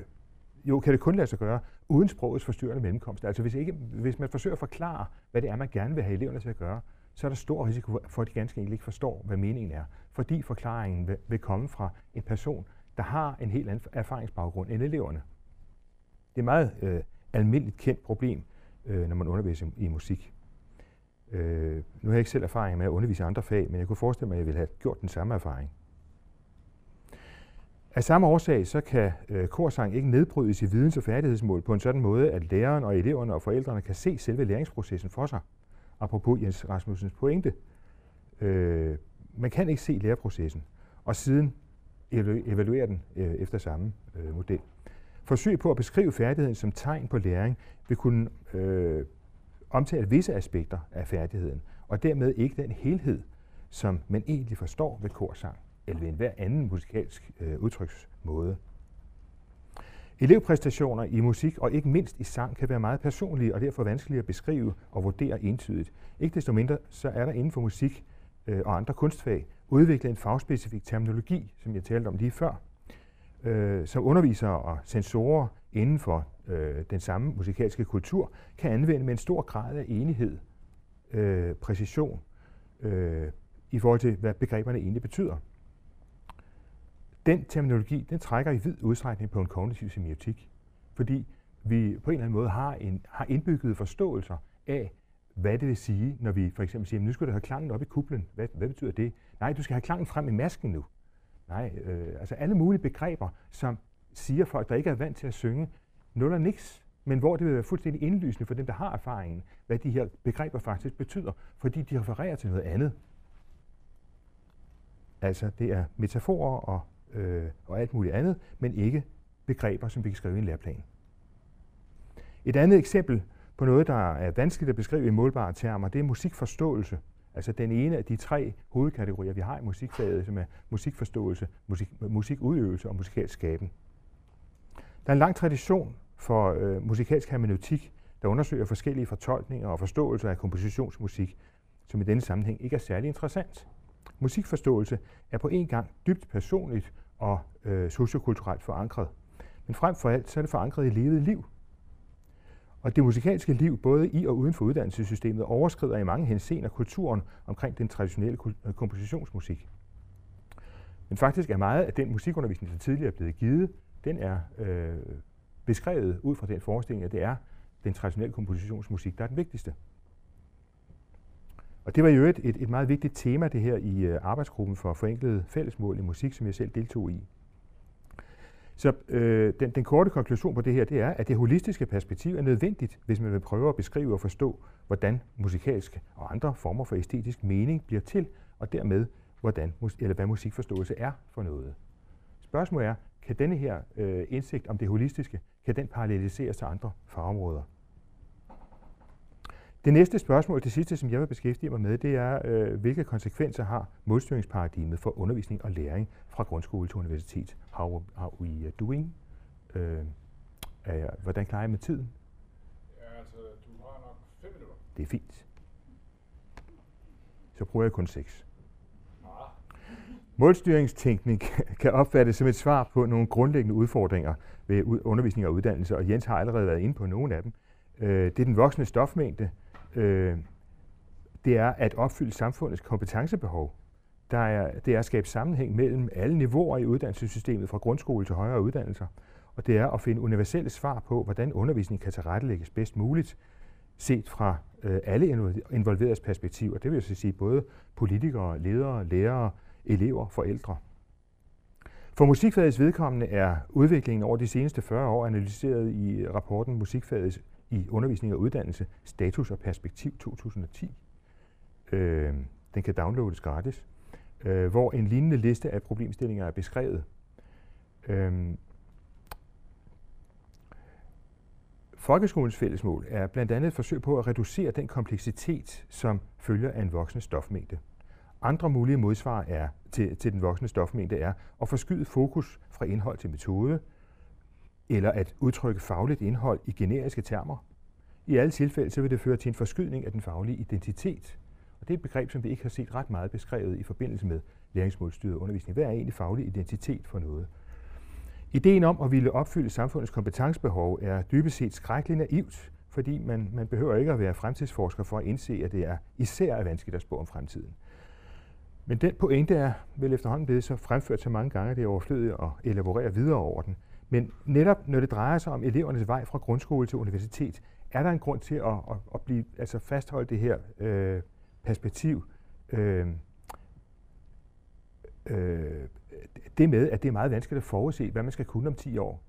jo, kan det kun lade sig gøre uden sprogets forstyrrende mellemkomst. Altså hvis, ikke, hvis man forsøger at forklare, hvad det er, man gerne vil have eleverne til at gøre, så er der stor risiko for, at de ganske enkelt ikke forstår, hvad meningen er. Fordi forklaringen vil, vil komme fra en person, der har en helt anden erfaringsbaggrund end eleverne. Det er et meget øh, almindeligt kendt problem, øh, når man underviser i, i musik. Øh, nu har jeg ikke selv erfaring med at undervise i andre fag, men jeg kunne forestille mig, at jeg ville have gjort den samme erfaring. Af samme årsag så kan øh, korsang ikke nedbrydes i videns- og færdighedsmål på en sådan måde, at læreren og eleverne og forældrene kan se selve læringsprocessen for sig. Apropos Jens Rasmussens pointe. Øh, man kan ikke se læreprocessen, og siden evaluere den øh, efter samme øh, model. Forsøg på at beskrive færdigheden som tegn på læring vil kunne øh, omtale visse aspekter af færdigheden, og dermed ikke den helhed, som man egentlig forstår ved korsang eller ved enhver anden musikalsk øh, udtryksmåde. Elevpræstationer i musik og ikke mindst i sang kan være meget personlige og derfor vanskelige at beskrive og vurdere entydigt. Ikke desto mindre så er der inden for musik øh, og andre kunstfag udviklet en fagspecifik terminologi, som jeg talte om lige før, øh, som undervisere og sensorer inden for øh, den samme musikalske kultur kan anvende med en stor grad af enighed, øh, præcision, øh, i forhold til, hvad begreberne egentlig betyder. Den terminologi, den trækker i vid udstrækning på en kognitiv semiotik, fordi vi på en eller anden måde har, en, har indbygget forståelser af, hvad det vil sige, når vi for eksempel siger, nu skal du have klangen op i kuplen. Hvad, hvad betyder det? Nej, du skal have klangen frem i masken nu. Nej, øh, altså alle mulige begreber, som siger folk, der ikke er vant til at synge, nul og niks, men hvor det vil være fuldstændig indlysende for dem, der har erfaringen, hvad de her begreber faktisk betyder, fordi de refererer til noget andet. Altså, det er metaforer og, øh, og alt muligt andet, men ikke begreber, som vi kan skrive i en læreplan. Et andet eksempel på noget, der er vanskeligt at beskrive i målbare termer, det er musikforståelse. Altså den ene af de tre hovedkategorier, vi har i musikfaget, som er musikforståelse, musik, musikudøvelse og musikalsk skaben. Der er en lang tradition for øh, musikalsk hermeneutik, der undersøger forskellige fortolkninger og forståelser af kompositionsmusik, som i denne sammenhæng ikke er særlig interessant. Musikforståelse er på en gang dybt personligt og øh, sociokulturelt forankret. Men frem for alt så er det forankret i levet liv. Og det musikalske liv, både i og uden for uddannelsessystemet, overskrider i mange henseender kulturen omkring den traditionelle øh, kompositionsmusik. Men faktisk er meget af den musikundervisning, der tidligere er blevet givet, den er øh, beskrevet ud fra den forestilling, at det er den traditionelle kompositionsmusik, der er den vigtigste. Og det var jo et, et, et meget vigtigt tema, det her i øh, arbejdsgruppen for forenklede fællesmål i musik, som jeg selv deltog i. Så øh, den, den korte konklusion på det her, det er, at det holistiske perspektiv er nødvendigt, hvis man vil prøve at beskrive og forstå, hvordan musikalsk og andre former for æstetisk mening bliver til, og dermed, hvordan, eller hvad musikforståelse er for noget. Spørgsmålet er, kan denne her øh, indsigt om det holistiske, kan den paralleliseres til andre fagområder? Det næste spørgsmål, det sidste, som jeg vil beskæftige mig med, det er, øh, hvilke konsekvenser har målstyringsparadigmet for undervisning og læring fra grundskole til universitet? How are we doing? Øh, er hvordan klarer jeg med tiden? Ja, altså, du har nok fem minutter. Det er fint. Så bruger jeg kun seks. Målstyringstænkning kan opfattes som et svar på nogle grundlæggende udfordringer ved undervisning og uddannelse, og Jens har allerede været inde på nogle af dem. Øh, det er den voksne stofmængde. Øh, det er at opfylde samfundets kompetencebehov. Der er, det er at skabe sammenhæng mellem alle niveauer i uddannelsessystemet, fra grundskole til højere uddannelser. Og det er at finde universelle svar på, hvordan undervisningen kan tilrettelægges bedst muligt, set fra øh, alle involveredes perspektiver. Det vil jeg sige både politikere, ledere, lærere, elever, forældre. For musikfagets vedkommende er udviklingen over de seneste 40 år analyseret i rapporten Musikfagets i undervisning og uddannelse, status og perspektiv 2010. Øh, den kan downloades gratis, øh, hvor en lignende liste af problemstillinger er beskrevet. Øh, Folkeskolens fællesmål er blandt andet et forsøg på at reducere den kompleksitet, som følger af en voksende stofmængde. Andre mulige modsvar er, til, til den voksne stofmængde er at forskyde fokus fra indhold til metode, eller at udtrykke fagligt indhold i generiske termer. I alle tilfælde så vil det føre til en forskydning af den faglige identitet. Og det er et begreb, som vi ikke har set ret meget beskrevet i forbindelse med læringsmålstyret undervisning. Hvad er egentlig faglig identitet for noget? Ideen om at ville opfylde samfundets kompetencebehov er dybest set skrækkeligt naivt, fordi man, man behøver ikke at være fremtidsforsker for at indse, at det er især er vanskeligt at spå om fremtiden. Men den pointe er vel efterhånden blevet så fremført så mange gange, at det er overflødigt at elaborere videre over den. Men netop når det drejer sig om elevernes vej fra grundskole til universitet, er der en grund til at, at, at blive, altså fastholde det her øh, perspektiv. Øh, øh, det med, at det er meget vanskeligt at forudse, hvad man skal kunne om 10 år.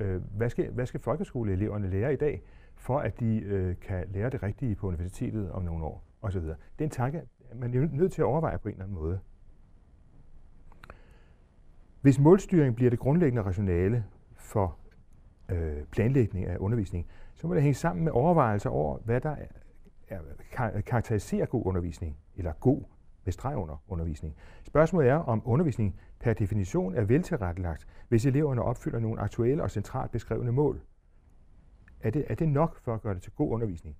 Øh, hvad, skal, hvad skal folkeskoleeleverne lære i dag, for at de øh, kan lære det rigtige på universitetet om nogle år, osv. Det er en tanke, man er nødt til at overveje på en eller anden måde. Hvis målstyring bliver det grundlæggende rationale for øh, planlægning af undervisning, så må det hænge sammen med overvejelser over, hvad der er, er, karakteriserer god undervisning, eller god med streg under undervisning. Spørgsmålet er, om undervisning per definition er veltilrettelagt, hvis eleverne opfylder nogle aktuelle og centralt beskrevne mål. Er det, er det nok for at gøre det til god undervisning?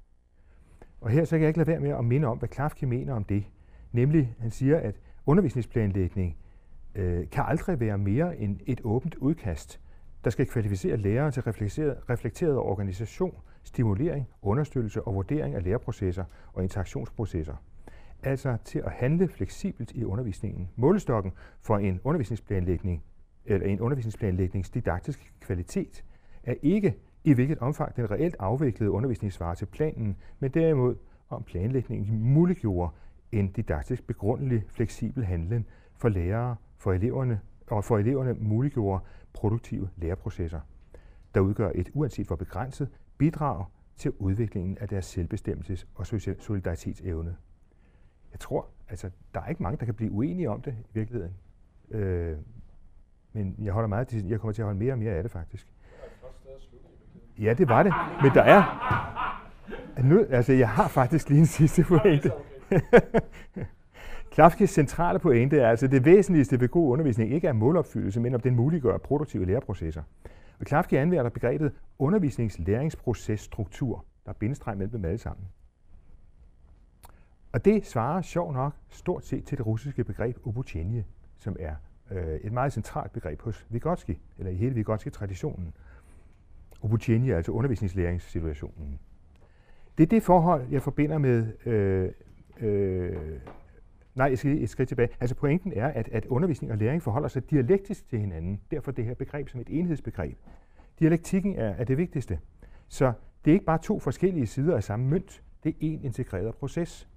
Og her så kan jeg ikke lade være med at minde om, hvad Klafke mener om det. Nemlig, han siger, at undervisningsplanlægning øh, kan aldrig være mere end et åbent udkast, der skal kvalificere lærere til reflekteret, reflekteret organisation, stimulering, understøttelse og vurdering af læreprocesser og interaktionsprocesser. Altså til at handle fleksibelt i undervisningen. Målestokken for en undervisningsplanlægning eller en undervisningsplanlægnings didaktiske kvalitet er ikke i hvilket omfang den reelt afviklede undervisning svarer til planen, men derimod om planlægningen muliggjorde en didaktisk begrundelig, fleksibel handling for lærere, for eleverne og for eleverne muliggjorde produktive læreprocesser, der udgør et uanset for begrænset bidrag til udviklingen af deres selvbestemmelses- og solidaritetsevne. Jeg tror, altså, der er ikke mange, der kan blive uenige om det i virkeligheden. Øh, men jeg holder meget, jeg kommer til at holde mere og mere af det faktisk. Ja, det var det. Men der er... Nu, altså, jeg har faktisk lige en sidste pointe. Klafkes centrale pointe er altså, det væsentligste ved god undervisning ikke er målopfyldelse, men om den muliggør produktive læreprocesser. Og Klafke anvender begrebet undervisningslæringsprocesstruktur. Der er bindestreg mellem dem alle sammen. Og det svarer sjov nok stort set til det russiske begreb obutjenje, som er øh, et meget centralt begreb hos Vygotsky, eller i hele Vygotsky-traditionen. Obutjeni, altså undervisningslæringssituationen. Det er det forhold, jeg forbinder med... Øh, øh, nej, jeg skal et skridt tilbage. Altså pointen er, at, at undervisning og læring forholder sig dialektisk til hinanden. Derfor det her begreb som et enhedsbegreb. Dialektikken er, er det vigtigste. Så det er ikke bare to forskellige sider af samme mønt. Det er en integreret proces.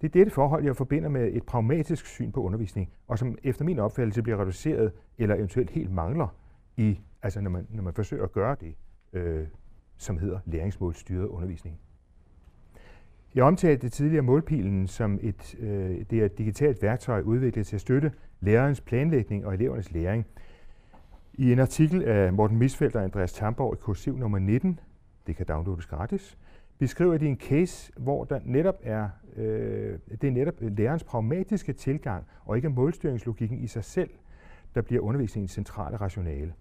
Det er dette forhold, jeg forbinder med et pragmatisk syn på undervisning, og som efter min opfattelse bliver reduceret eller eventuelt helt mangler, i, altså når, man, når man forsøger at gøre det, øh, som hedder læringsmålstyret undervisning. Jeg omtalte det tidligere målpilen som et, øh, det er et digitalt værktøj udviklet til at støtte lærerens planlægning og elevernes læring. I en artikel af Morten Misfeldt og Andreas Tamborg i kursiv nummer 19, det kan downloades gratis, beskriver de en case, hvor der netop er, øh, det er netop lærerens pragmatiske tilgang og ikke målstyringslogikken i sig selv, der bliver undervisningens centrale rationale.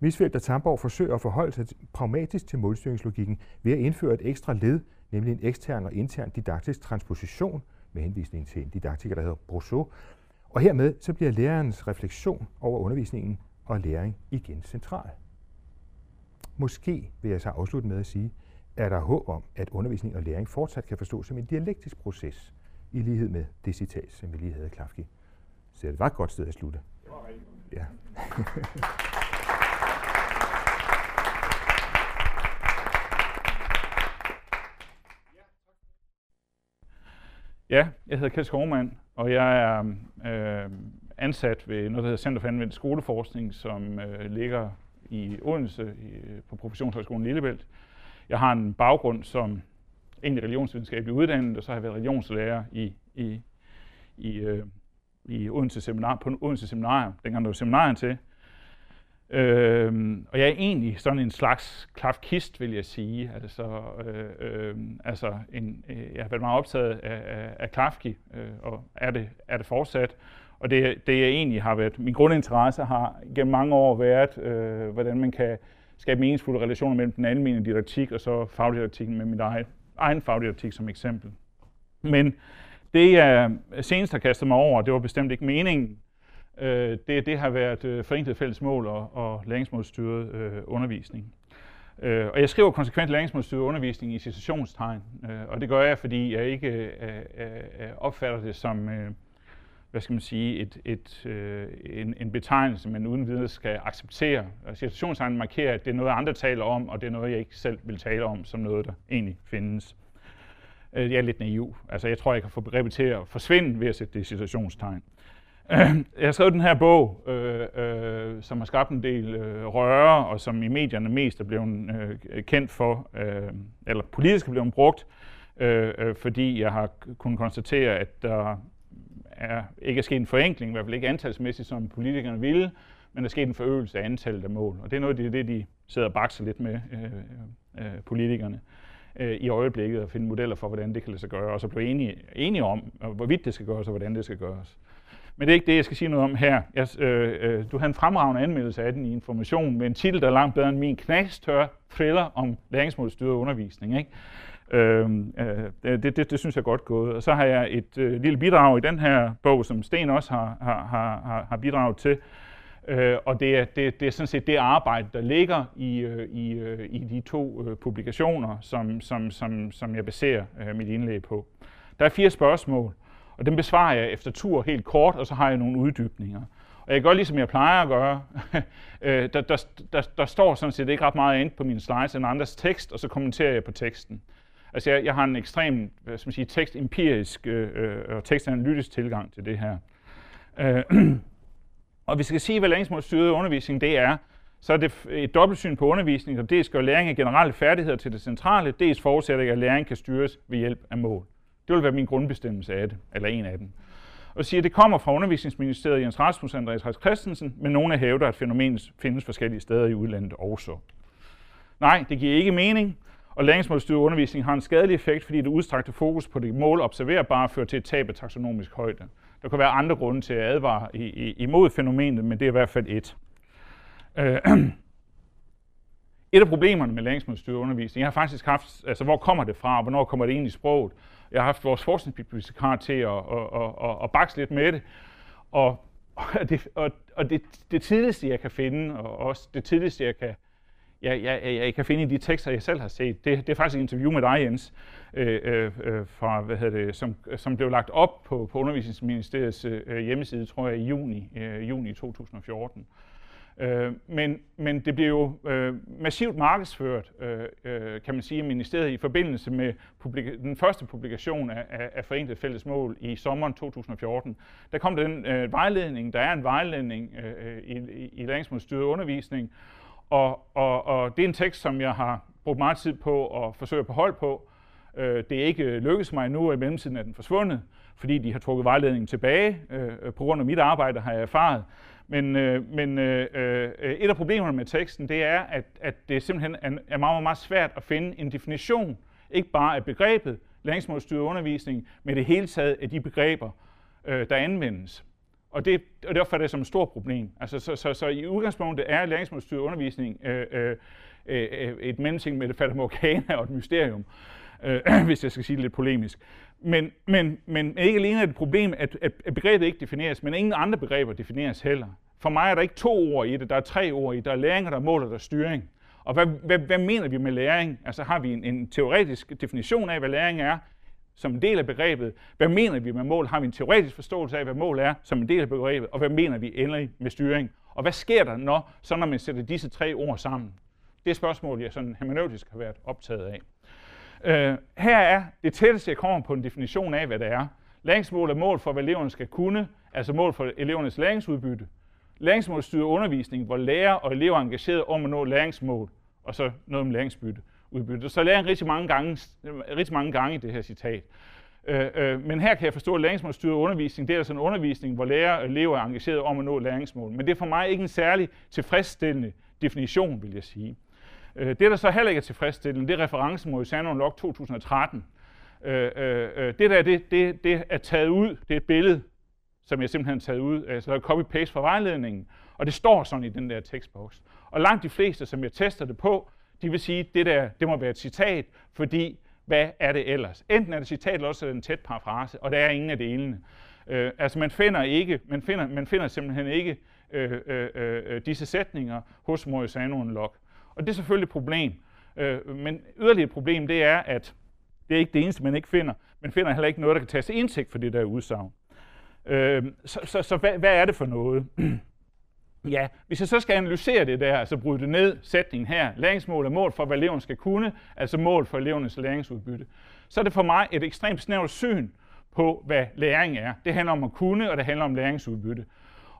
Misfeldt og Tamborg forsøger at forholde sig pragmatisk til målstyringslogikken ved at indføre et ekstra led, nemlig en ekstern og intern didaktisk transposition med henvisning til en didaktiker, der hedder Brousseau. Og hermed så bliver lærerens refleksion over undervisningen og læring igen central. Måske vil jeg så afslutte med at sige, er der håb om, at undervisning og læring fortsat kan forstås som en dialektisk proces, i lighed med det citat, som vi lige havde af Klafki. Så det var et godt sted at slutte. Det var rigtig Ja. Ja, jeg hedder Kjeld Skovmand, og jeg er øh, ansat ved noget, der hedder Center for Anvendt Skoleforskning, som øh, ligger i Odense i, på Professionshøjskolen Lillebælt. Jeg har en baggrund som egentlig religionsvidenskabelig uddannet, og så har jeg været religionslærer i, i, i, øh, i Odense Seminar, på Odense Seminarium, dengang der var seminarium til. Øhm, og jeg er egentlig sådan en slags klafkist, vil jeg sige. Altså, øh, øh, altså en, øh, jeg har været meget optaget af, af, af Klafki, øh, og er det, er det fortsat. Og det, det jeg egentlig har været, min grundinteresse har gennem mange år været, øh, hvordan man kan skabe meningsfulde relationer mellem den almindelige didaktik og så fagdidaktikken med min egen, egen fagdidaktik som eksempel. Men det jeg senest har kastet mig over, det var bestemt ikke meningen, øh, det, det har været øh, forenklet fælles mål og, og læringsmålstyret øh, undervisning. Øh, og jeg skriver konsekvent læringsmålstyret undervisning i citationstegn, øh, og det gør jeg, fordi jeg ikke øh, øh, opfatter det som, øh, hvad skal man sige, et, et, øh, en, en betegnelse, man uden videre skal acceptere. Citationstegn markerer, at det er noget, andre taler om, og det er noget, jeg ikke selv vil tale om, som noget, der egentlig findes. Øh, jeg er lidt naiv. Altså, jeg tror, jeg kan få begrebet til at forsvinde ved at sætte det i citationstegn. Jeg har skrevet den her bog, øh, øh, som har skabt en del øh, røre, og som i medierne mest er blevet øh, kendt for, øh, eller politisk er blevet brugt, øh, øh, fordi jeg har kunnet konstatere, at der er, ikke er sket en forenkling, i hvert fald ikke antalsmæssigt, som politikerne ville, men der er sket en forøgelse af antallet af mål. Og det er noget af det, de sidder og bakser lidt med, øh, øh, politikerne, øh, i øjeblikket, at finde modeller for, hvordan det kan lade sig gøre, og så blive enige, enige om, hvorvidt det skal gøres, og hvordan det skal gøres. Men det er ikke det, jeg skal sige noget om her. Jeg, øh, øh, du havde en fremragende anmeldelse af den i Information med en titel, der er langt bedre end min knastør thriller om læringsmålstyret undervisning. Ikke? Øh, øh, det, det, det synes jeg godt gået. Og så har jeg et øh, lille bidrag i den her bog, som Sten også har, har, har, har bidraget til. Øh, og det er, det, det er sådan set det arbejde, der ligger i, øh, i, øh, i de to øh, publikationer, som, som, som, som jeg baserer øh, mit indlæg på. Der er fire spørgsmål. Og dem besvarer jeg efter tur helt kort, og så har jeg nogle uddybninger. Og jeg gør ligesom jeg plejer at gøre. Øh, der, der, der, der står sådan set ikke ret meget ind på mine slides end andres tekst, og så kommenterer jeg på teksten. Altså jeg, jeg har en ekstrem hvad skal man sige, tekstempirisk øh, øh og tekstanalytisk tilgang til det her. Øh, og vi skal sige, hvad læringsmålstyret undervisning det er, så er det et dobbeltsyn på undervisning, og dels gør læring af generelle færdigheder til det centrale, dels forudsætter at læring kan styres ved hjælp af mål. Det vil være min grundbestemmelse af det, eller en af dem. Og siger, at det kommer fra undervisningsministeriet Jens Rasmus og Andreas Reis Christensen, men nogle hævder, at fænomenet findes forskellige steder i udlandet også. Nej, det giver ikke mening, og læringsmålstyret undervisning har en skadelig effekt, fordi det udstrakte fokus på det mål observerbare fører til et tab af taksonomisk højde. Der kan være andre grunde til at advare imod fænomenet, men det er i hvert fald et. Øh, et af problemerne med læringsmålstyret undervisning, jeg har faktisk haft, altså hvor kommer det fra, og hvornår kommer det ind i sproget? Jeg har haft vores forskningsbibliotekar til at, at, at, at, at bakse lidt med det, og, og, det, og, og det, det tidligste, jeg kan finde, og også det tidligste, jeg kan, jeg, jeg, jeg kan finde i de tekster, jeg selv har set, det, det er faktisk et interview med dig, Jens, øh, øh, øh, fra, hvad hedder det, som, som blev lagt op på, på Undervisningsministeriets øh, hjemmeside, tror jeg, i juni, øh, juni 2014. Øh, men, men det blev jo øh, massivt markedsført, øh, øh, kan man sige, af ministeriet i forbindelse med publika- den første publikation af, af, af Forenet Fælles Mål i sommeren 2014. Der kom den øh, vejledning, der er en vejledning øh, øh i, i, i læringsmålstyret undervisning, og, og, og det er en tekst, som jeg har brugt meget tid på at forsøge at hold på. Øh, det er ikke lykkedes mig endnu, og i mellemtiden er den forsvundet, fordi de har trukket vejledningen tilbage. Øh, på grund af mit arbejde har jeg erfaret. Men, øh, men øh, øh, et af problemerne med teksten, det er, at, at det simpelthen er, meget, meget svært at finde en definition, ikke bare af begrebet læringsmålstyret undervisning, men det hele taget af de begreber, øh, der anvendes. Og det, og det opfatter jeg som et stort problem. Altså, så, så, så i udgangspunktet er læringsmålstyret undervisning øh, øh, øh, øh et mellemting med det fatamorgana og et mysterium, øh, Øh, hvis jeg skal sige det lidt polemisk. Men, men, men ikke alene er det et problem, at, at begrebet ikke defineres, men ingen andre begreber defineres heller. For mig er der ikke to ord i det, der er tre ord i det. Der er læring, der er mål, og der er styring. Og hvad, hvad, hvad mener vi med læring? Altså har vi en, en teoretisk definition af, hvad læring er, som en del af begrebet? Hvad mener vi med mål? Har vi en teoretisk forståelse af, hvad mål er, som en del af begrebet? Og hvad mener vi endelig med styring? Og hvad sker der, når, så når man sætter disse tre ord sammen? Det er spørgsmål, jeg sådan hermeneutisk har været optaget af. Øh, her er det tætteste, jeg kommer på en definition af, hvad det er. Læringsmål er mål for, hvad eleverne skal kunne, altså mål for elevernes læringsudbytte. Læringsmål styrer undervisning, hvor lærer og elever er engageret om at nå læringsmål, og så noget om læringsbytte udbytte. Så lærer jeg rigtig mange gange, rigtig mange gange i det her citat. Øh, øh, men her kan jeg forstå, at læringsmålstyret undervisning, det er altså en undervisning, hvor lærer og elever er engageret om at nå læringsmål. Men det er for mig ikke en særlig tilfredsstillende definition, vil jeg sige. Øh, det, der så heller ikke er tilfredsstillende, det er referencen mod Sanon Log 2013. Øh, øh, det der, det, det, det er taget ud, det er et billede, som jeg simpelthen har taget ud, altså der er copy-paste fra vejledningen, og det står sådan i den der tekstboks. Og langt de fleste, som jeg tester det på, de vil sige, at det der, det må være et citat, fordi hvad er det ellers? Enten er det citat, eller også er det en tæt parafrase, og der er ingen af delene. Øh, altså man finder, ikke, man, finder, man finder simpelthen ikke øh, øh, øh, øh disse sætninger hos Morisano Locke. Og det er selvfølgelig et problem. Øh, men yderligere et problem, det er, at det er ikke det eneste, man ikke finder. Man finder heller ikke noget, der kan tages til indsigt for det der udsagn. Øh, så så, så hvad, hvad er det for noget? Ja, hvis jeg så skal analysere det der, altså bryde det ned, sætningen her, læringsmål er mål for, hvad eleven skal kunne, altså mål for elevernes læringsudbytte, så er det for mig et ekstremt snævert syn på, hvad læring er. Det handler om at kunne, og det handler om læringsudbytte.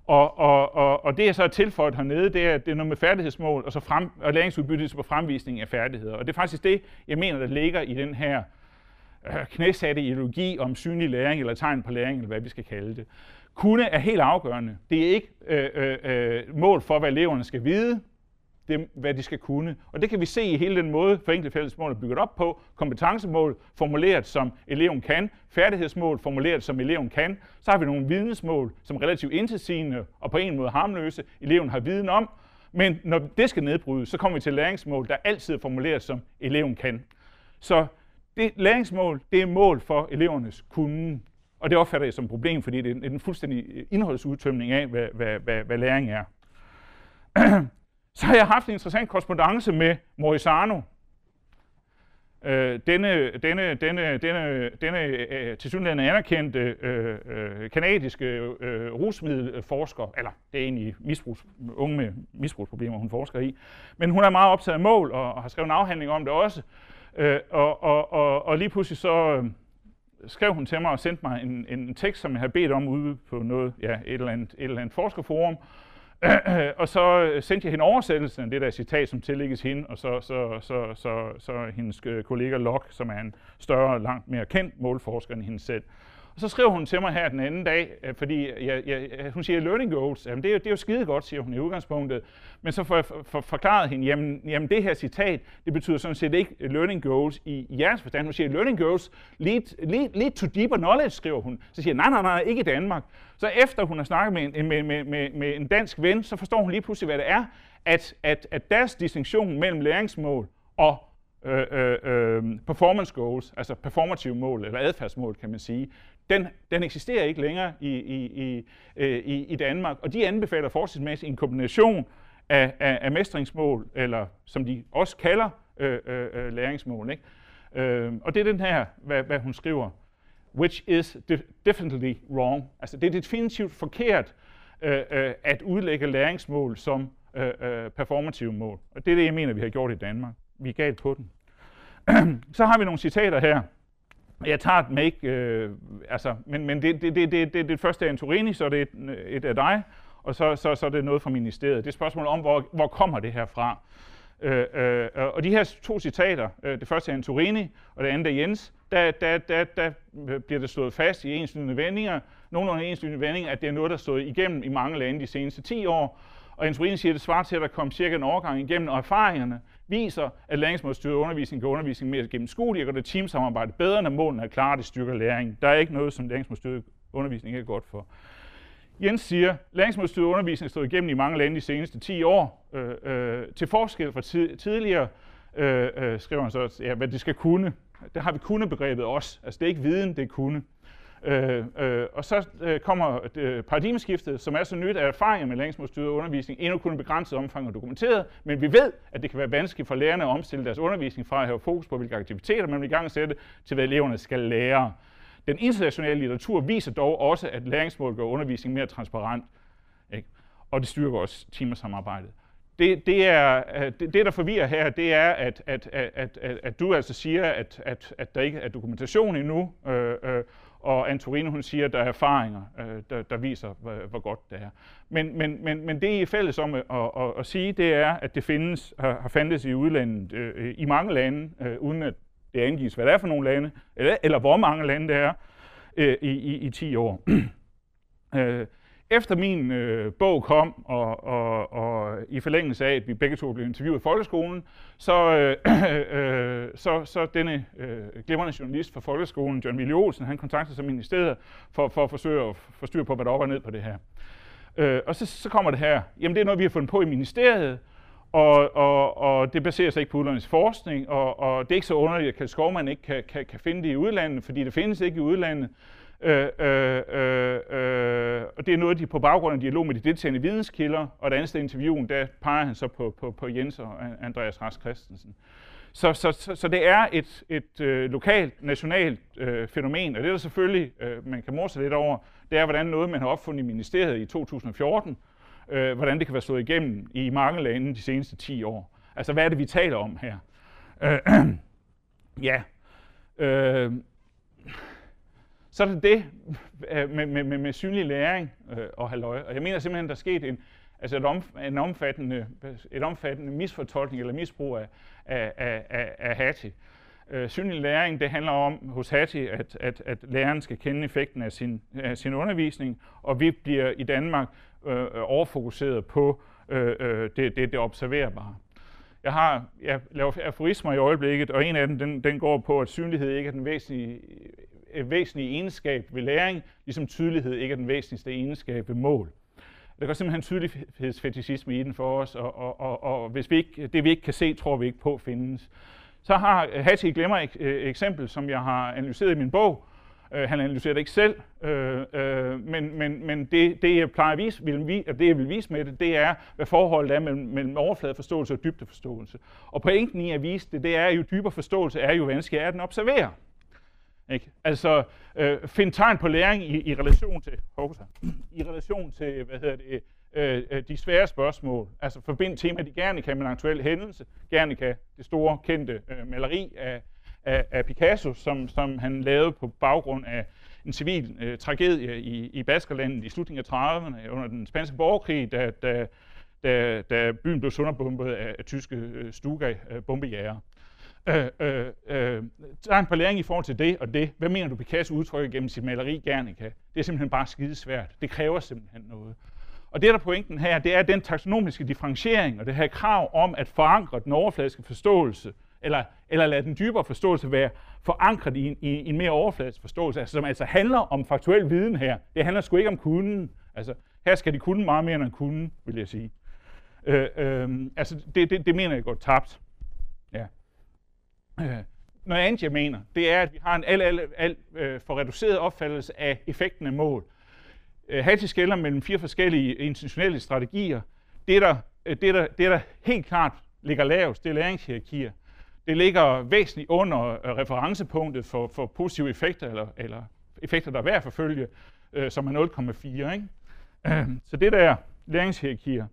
Og, og, og, og det, jeg så har tilføjet hernede, det er, det er noget med færdighedsmål, og, så frem, og læringsudbytte på fremvisning af færdigheder. Og det er faktisk det, jeg mener, der ligger i den her øh, knæsatte ideologi om synlig læring, eller tegn på læring, eller hvad vi skal kalde det. Kunne er helt afgørende. Det er ikke øh, øh, øh, mål for, hvad eleverne skal vide, det hvad de skal kunne. Og det kan vi se i hele den måde, forenklet fællesmål er bygget op på. Kompetencemål formuleret som eleven kan, færdighedsmål formuleret som eleven kan. Så har vi nogle vidensmål, som er relativt indtilsigende og på en måde harmløse, eleven har viden om. Men når det skal nedbrydes, så kommer vi til læringsmål, der altid er formuleret som eleven kan. Så det læringsmål, det er mål for elevernes kunden. Og det opfatter jeg som et problem, fordi det er en fuldstændig indholdsudtømning af, hvad, hvad, hvad, hvad læring er. Så har jeg haft en interessant korrespondence med Morisano, øh, denne, denne, denne, denne, denne øh, tilsyneladende anerkendte øh, øh, kanadiske øh, rusmiddelforsker, eller det er egentlig misbrugs, unge med misbrugsproblemer, hun forsker i, men hun er meget optaget af mål og, og har skrevet en afhandling om det også, øh, og, og, og, og lige pludselig så øh, skrev hun til mig og sendte mig en, en tekst, som jeg havde bedt om ude på noget, ja, et eller andet, et eller andet forskerforum, og så øh, sendte jeg hende oversættelsen af det der citat, som tillægges hende, og så, så, så, så, så hendes øh, kollega Locke, som er en større, langt mere kendt målforsker end hende selv. Og så skrev hun til mig her den anden dag, øh, fordi jeg, jeg, øh, hun siger learning goals. Jamen det er, jo, det er jo skide godt, siger hun i udgangspunktet. Men så får jeg for, for, forklaret hende, jamen, jamen det her citat, det betyder sådan set ikke learning goals i, jeres forstand. Hun siger learning goals lead, lead, lead to deeper knowledge, skriver hun. Så siger jeg, nej, nej, nej, ikke i Danmark. Så efter hun har snakket med en, med, med, med, med en dansk ven, så forstår hun lige pludselig, hvad det er, at, at, at deres distinktion mellem læringsmål og øh, øh, øh performance goals, altså performative mål, eller adfærdsmål, kan man sige, den, den eksisterer ikke længere i, i, i, øh, i, i Danmark, og de anbefaler forskningsmæssigt en kombination af, af, af mestringsmål, eller som de også kalder øh, øh, øh læringsmål. Ikke? Øh, og det er den her, hvad, hvad hun skriver, which is de- definitely wrong. Altså det er definitivt forkert øh, øh, at udlægge læringsmål som øh, øh, performative mål. Og det er det, jeg mener, vi har gjort i Danmark. Vi er galt på den. Så har vi nogle citater her. Jeg tager dem ikke, øh, altså, men, men det, det, det, det, det, det første er Antorini, så det er et, øh, et af dig, og så, så, så er det noget fra ministeriet. Det er spørgsmålet spørgsmål om, hvor, hvor kommer det her fra? Øh, øh, og de her to citater, øh, det første er Antorini, og det andet er Jens, der, der, der, der bliver det slået fast i enslydende vendinger, nogenlunde enslydende vendinger, at det er noget, der stået igennem i mange lande de seneste 10 år, og Antorini siger, at det svarer til, at der kom cirka en overgang igennem, og erfaringerne viser, at læringsmålstyret undervisning gør undervisning mere gennemskuelig, og det teamsamarbejde bedre, når målene er klare, det styrker læring. Der er ikke noget, som læringsmålstyret undervisning ikke er godt for. Jens siger, at læringsmålstyret undervisning stod igennem i mange lande de seneste 10 år. Øh, øh, til forskel fra tidligere, øh, øh, skriver han så, ja, hvad det skal kunne. Der har vi kunne-begrebet også. Altså det er ikke viden, det er kunne. Øh, øh, og så øh, kommer øh, paradigmeskiftet, som er så nyt, at erfaringer med læringsmålstyret undervisning endnu kun begrænset omfang og dokumenteret, men vi ved, at det kan være vanskeligt for lærerne at omstille deres undervisning fra at have fokus på, hvilke aktiviteter man vil i gang sætte, til hvad eleverne skal lære. Den internationale litteratur viser dog også, at læringsmål gør undervisning mere transparent, ikke? og det styrker også timersamarbejdet. Det, det, er, øh, det, det, der forvirrer her, det er, at, at, at, at, at du altså siger, at, at, at der ikke er dokumentation endnu, øh, øh, og Antorino hun siger, at der er erfaringer, øh, der, der viser, hvor, hvor godt det er. Men, men, men, men det I er fælles om øh, at, at, at sige, det er, at det findes, har, har fandtes i udlandet, øh, i mange lande, øh, uden at det angives, hvad det er for nogle lande, eller, eller hvor mange lande det er, øh, i, i, i 10 år. øh, efter min øh, bog kom, og, og, og i forlængelse af, at vi begge to blev interviewet i folkeskolen, så, øh, øh, så, så denne øh, glimrende journalist fra folkeskolen, John Ville Olsen, han kontaktede sig ministeriet for, for at forsøge at få styr på, hvad der op og ned på det her. Øh, og så, så kommer det her. Jamen det er noget, vi har fundet på i ministeriet, og, og, og det baserer sig ikke på udlandets forskning, og, og det er ikke så underligt, at Karl Skovman ikke kan, kan, kan finde det i udlandet, fordi det findes ikke i udlandet. Øh, øh, øh, øh, og det er noget, de på baggrund af dialog med de deltagende videnskilder, og det andet sted interviewen, der peger han så på, på, på Jens og Andreas Rask Christensen. Så, så, så, så det er et, et øh, lokalt, nationalt øh, fænomen, og det er der selvfølgelig, øh, man kan morse lidt over, det er, hvordan noget, man har opfundet i ministeriet i 2014, øh, hvordan det kan være slået igennem i mange lande de seneste 10 år. Altså, hvad er det, vi taler om her? Øh, ja, øh, så er det det øh, med, med, med, med synlig læring øh, og halløj. Og jeg mener simpelthen, der er sket en, altså et, om, en omfattende, et omfattende misfortolkning eller misbrug af, af, af, af Hattie. Øh, synlig læring, det handler om hos Hattie, at, at, at læreren skal kende effekten af sin, af sin undervisning, og vi bliver i Danmark øh, overfokuseret på øh, øh det, det, det observerbare. Jeg har jeg laver aforismer i øjeblikket, og en af dem den, den går på, at synlighed ikke er den væsentlige Øh, væsentlige egenskab ved læring, ligesom tydelighed ikke er den væsentligste egenskab ved mål. Der går simpelthen tydelighedsfetishisme i den for os, og, og, og, og hvis vi ikke, det vi ikke kan se, tror vi ikke på findes. Så har øh, Hattie glemmer et øh, eksempel, som jeg har analyseret i min bog. Han analyserer det ikke selv, men, men, men det, det, jeg plejer at vise, vil, det, jeg vil vise med det, det er, hvad forholdet er mellem, mellem overfladeforståelse og dybdeforståelse. Og pointen i at vise det, det er jo, dybere forståelse er jo vanskeligere at den observere. Ikke? Altså øh, find tegn på læring i, i relation til hoser, i relation til hvad hedder det, øh, øh de svære spørgsmål. Altså forbind tema, i gerne kan med en aktuel hændelse, gerne kan det store kendte øh, maleri af, af, af Picasso, som, som han lavede på baggrund af en civil øh, tragedie i, i Baskerlandet i slutningen af 30'erne under den spanske borgerkrig, da, da, da, da byen blev sunderbombet af, af tyske øh, Stuga-bombejæger. Øh, Øh, øh, øh, der er en læring i forhold til det og det. Hvad mener du, Picasso udtrykker gennem sit maleri Guernica? Det er simpelthen bare skidesvært. Det kræver simpelthen noget. Og det, der er pointen her, det er den taksonomiske differentiering og det her krav om at forankre den overfladiske forståelse, eller, eller lade den dybere forståelse være forankret i en, i en mere overfladisk forståelse, altså, som altså handler om faktuel viden her. Det handler sgu ikke om kunden. Altså, her skal de kunne meget mere end kunden, vil jeg sige. Øh, øh, altså, det, det, det mener jeg godt tabt. Øh, noget andet, jeg mener, det er, at vi har en alt, alt, alt øh, for reduceret opfattelse af effekten af mål. Øh, Hattie skælder mellem fire forskellige intentionelle strategier. Det der, øh, det, der, det, der helt klart ligger lavest, det er læringshierarkier. Det ligger væsentligt under øh, referencepunktet for, for positive effekter, eller, eller effekter, der er værd at forfølge, øh, som er 0,4. Ikke? Så det der læringshierarkier,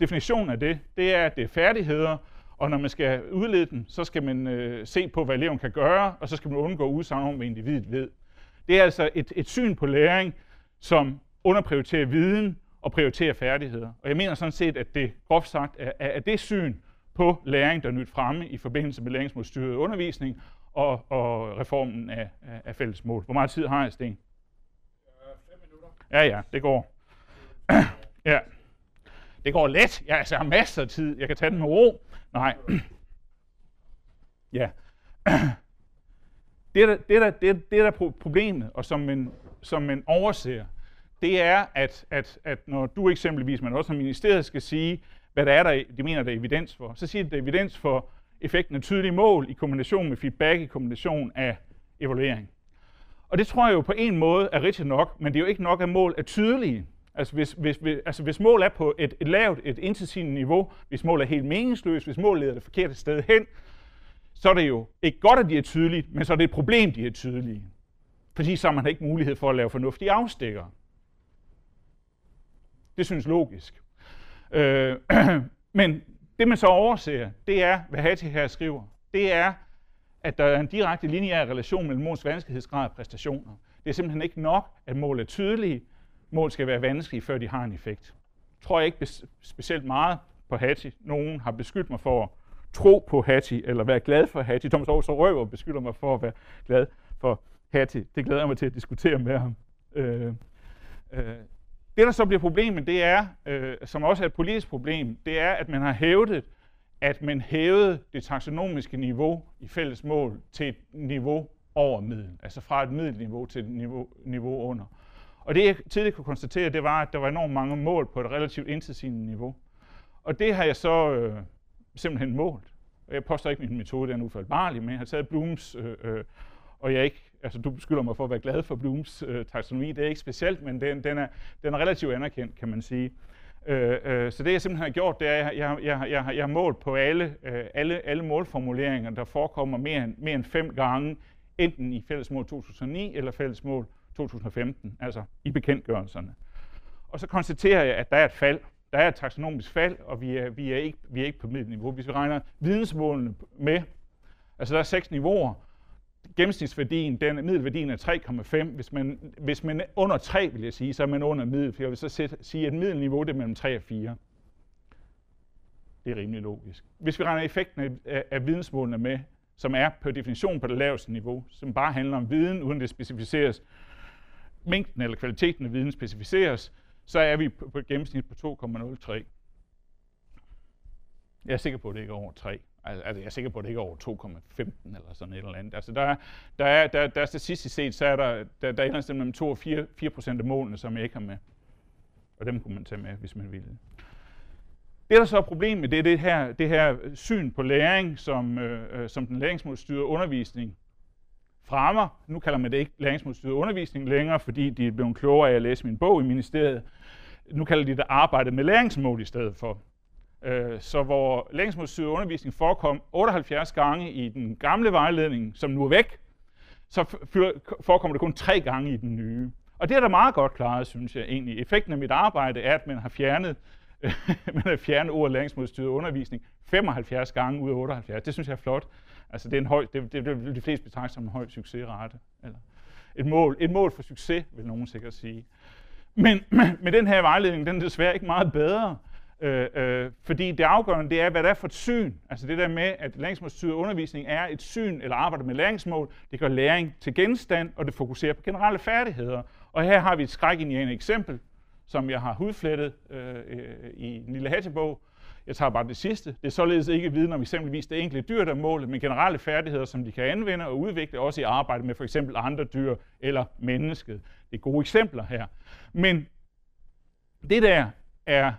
definitionen af det, det er, at det er færdigheder, og når man skal udlede dem, så skal man øh, se på, hvad eleven kan gøre, og så skal man undgå udsagn om, hvad individet ved. Det er altså et, et syn på læring, som underprioriterer viden og prioriterer færdigheder. Og jeg mener sådan set, at det groft sagt er, er det syn på læring, der er nyt fremme i forbindelse med læringsmålstyret undervisning og, og reformen af, af, af fælles mål. Hvor meget tid har jeg, Sten? Ja, ja, det går. ja. Det går let. Jeg altså, har masser af tid. Jeg kan tage den med ro. Nej. ja. Det, der, det, der, det, det der er problemet, og som man, som man overser, det er, at, at, at når du eksempelvis, men også som ministeriet skal sige, hvad der er, der, de mener, der er evidens for, så siger det, der er evidens for effekten af tydelige mål i kombination med feedback, i kombination af evaluering. Og det tror jeg jo på en måde er rigtigt nok, men det er jo ikke nok, at mål er tydelige. Altså hvis, hvis, hvis, altså hvis mål er på et, et lavt, et intetsigende niveau, hvis mål er helt meningsløst, hvis mål leder det forkerte sted hen, så er det jo ikke godt, at de er tydelige, men så er det et problem, de er tydelige. Fordi så har man ikke mulighed for at lave fornuftige afstikker. Det synes logisk. Øh, men det man så overser, det er, hvad Hattie her skriver, det er, at der er en direkte lineær relation mellem måls vanskelighedsgrad og præstationer. Det er simpelthen ikke nok, at mål er tydelige. Mål skal være vanskelige, før de har en effekt. Tror jeg ikke specielt meget på Hattie. Nogen har beskyldt mig for at tro på Hattie, eller være glad for Hattie. Thomas Aarhus Røver beskylder mig for at være glad for Hattie. Det glæder jeg mig til at diskutere med ham. Øh, øh, det, der så bliver problemet, det er, øh, som også er et politisk problem, det er, at man har hævdet, at man hævede det taksonomiske niveau i fælles mål til et niveau over middel, altså fra et middelniveau til et niveau, niveau under. Og det jeg tidligere kunne konstatere, det var, at der var enormt mange mål på et relativt intetsigende niveau. Og det har jeg så øh, simpelthen målt. Og Jeg påstår ikke, at min metode er ufaldbarlig, men jeg har taget Blooms, øh, øh, og jeg ikke altså du beskylder mig for at være glad for Blooms øh, taksonomi. Det er ikke specielt, men den, den, er, den er relativt anerkendt, kan man sige. Øh, øh, så det jeg simpelthen har gjort, det er, at jeg, jeg, jeg, jeg har målt på alle, øh, alle, alle målformuleringer, der forekommer mere end, mere end fem gange, enten i fællesmål 2009 eller fællesmål 2015, altså i bekendtgørelserne. Og så konstaterer jeg, at der er et fald. Der er et taksonomisk fald, og vi er, vi er, ikke, vi er ikke på middelniveau. Hvis vi regner vidensmålene med, altså der er seks niveauer, gennemsnitsværdien, den, middelværdien er 3,5. Hvis man, hvis man er under 3, vil jeg sige, så er man under middel. Jeg vil så sætte, sige, at middelniveau det er mellem 3 og 4. Det er rimelig logisk. Hvis vi regner effekten af, af vidensmålene med, som er på definition på det laveste niveau, som bare handler om viden, uden det specificeres, mængden eller kvaliteten af viden specificeres, så er vi på, et gennemsnit på 2,03. Jeg er sikker på, at det ikke er over 3. Altså, jeg er sikker på, at det ikke er over 2,15 eller sådan et eller andet. Altså, der, der, er, der, der er statistisk set, så er der, der, der er et mellem 2 og 4, 4 procent af målene, som jeg ikke har med. Og dem kunne man tage med, hvis man ville. Det, der så er problemet, det er det her, det her syn på læring, som, øh, øh som den læringsmålstyrede undervisning fremmer. Nu kalder man det ikke læringsmålstyret undervisning længere, fordi de er blevet klogere af at læse min bog i ministeriet. Nu kalder de det arbejde med læringsmål i stedet for. Øh, så hvor læringsmålstyret undervisning forekom 78 gange i den gamle vejledning, som nu er væk, så forekommer det kun tre gange i den nye. Og det er da meget godt klaret, synes jeg egentlig. Effekten af mit arbejde er, at man har fjernet men har fjernet ordet læringsmodstyret undervisning 75 gange ud af 78. Det synes jeg er flot. Altså det er en høj, det, det, det de fleste betragter som en høj succesrate. Eller et mål, et mål for succes, vil nogen sikkert sige. Men med den her vejledning, den er desværre ikke meget bedre. Øh, øh, fordi det afgørende, det er, hvad det er for et syn. Altså det der med, at læringsmålstyret undervisning er et syn, eller arbejder med læringsmål, det gør læring til genstand, og det fokuserer på generelle færdigheder. Og her har vi et skræk i en eksempel, som jeg har hudflettet øh, øh, i en lille hattebog. Jeg tager bare det sidste. Det er således ikke viden om eksempelvis det enkelte dyr, der målet, men generelle færdigheder, som de kan anvende og udvikle, også i arbejde med for eksempel andre dyr eller mennesket. Det er gode eksempler her. Men det der er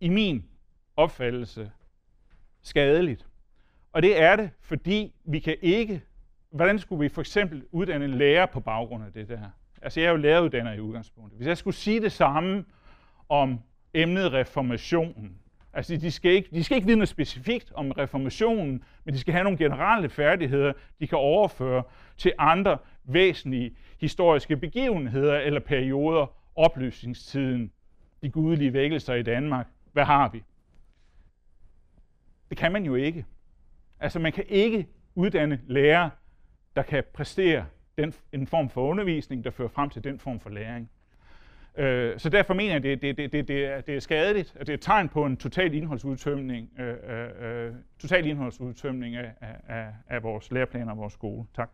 i min opfattelse skadeligt. Og det er det, fordi vi kan ikke, hvordan skulle vi for eksempel uddanne en lærer på baggrund af det der? Altså jeg er jo læreruddanner i udgangspunktet. Hvis jeg skulle sige det samme om emnet reformationen, altså de skal, ikke, de skal ikke vide noget specifikt om reformationen, men de skal have nogle generelle færdigheder, de kan overføre til andre væsentlige historiske begivenheder eller perioder, oplysningstiden, de gudelige vækkelser i Danmark, hvad har vi? Det kan man jo ikke. Altså man kan ikke uddanne lærere, der kan præstere den, en form for undervisning, der fører frem til den form for læring. Øh, så derfor mener jeg, at det, det, det, det, er, det er skadeligt, at det er et tegn på en total indholdsudtømning, øh, øh, øh total indholdsudtømning af, af, af vores læreplaner og vores skole. Tak.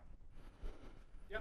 Ja.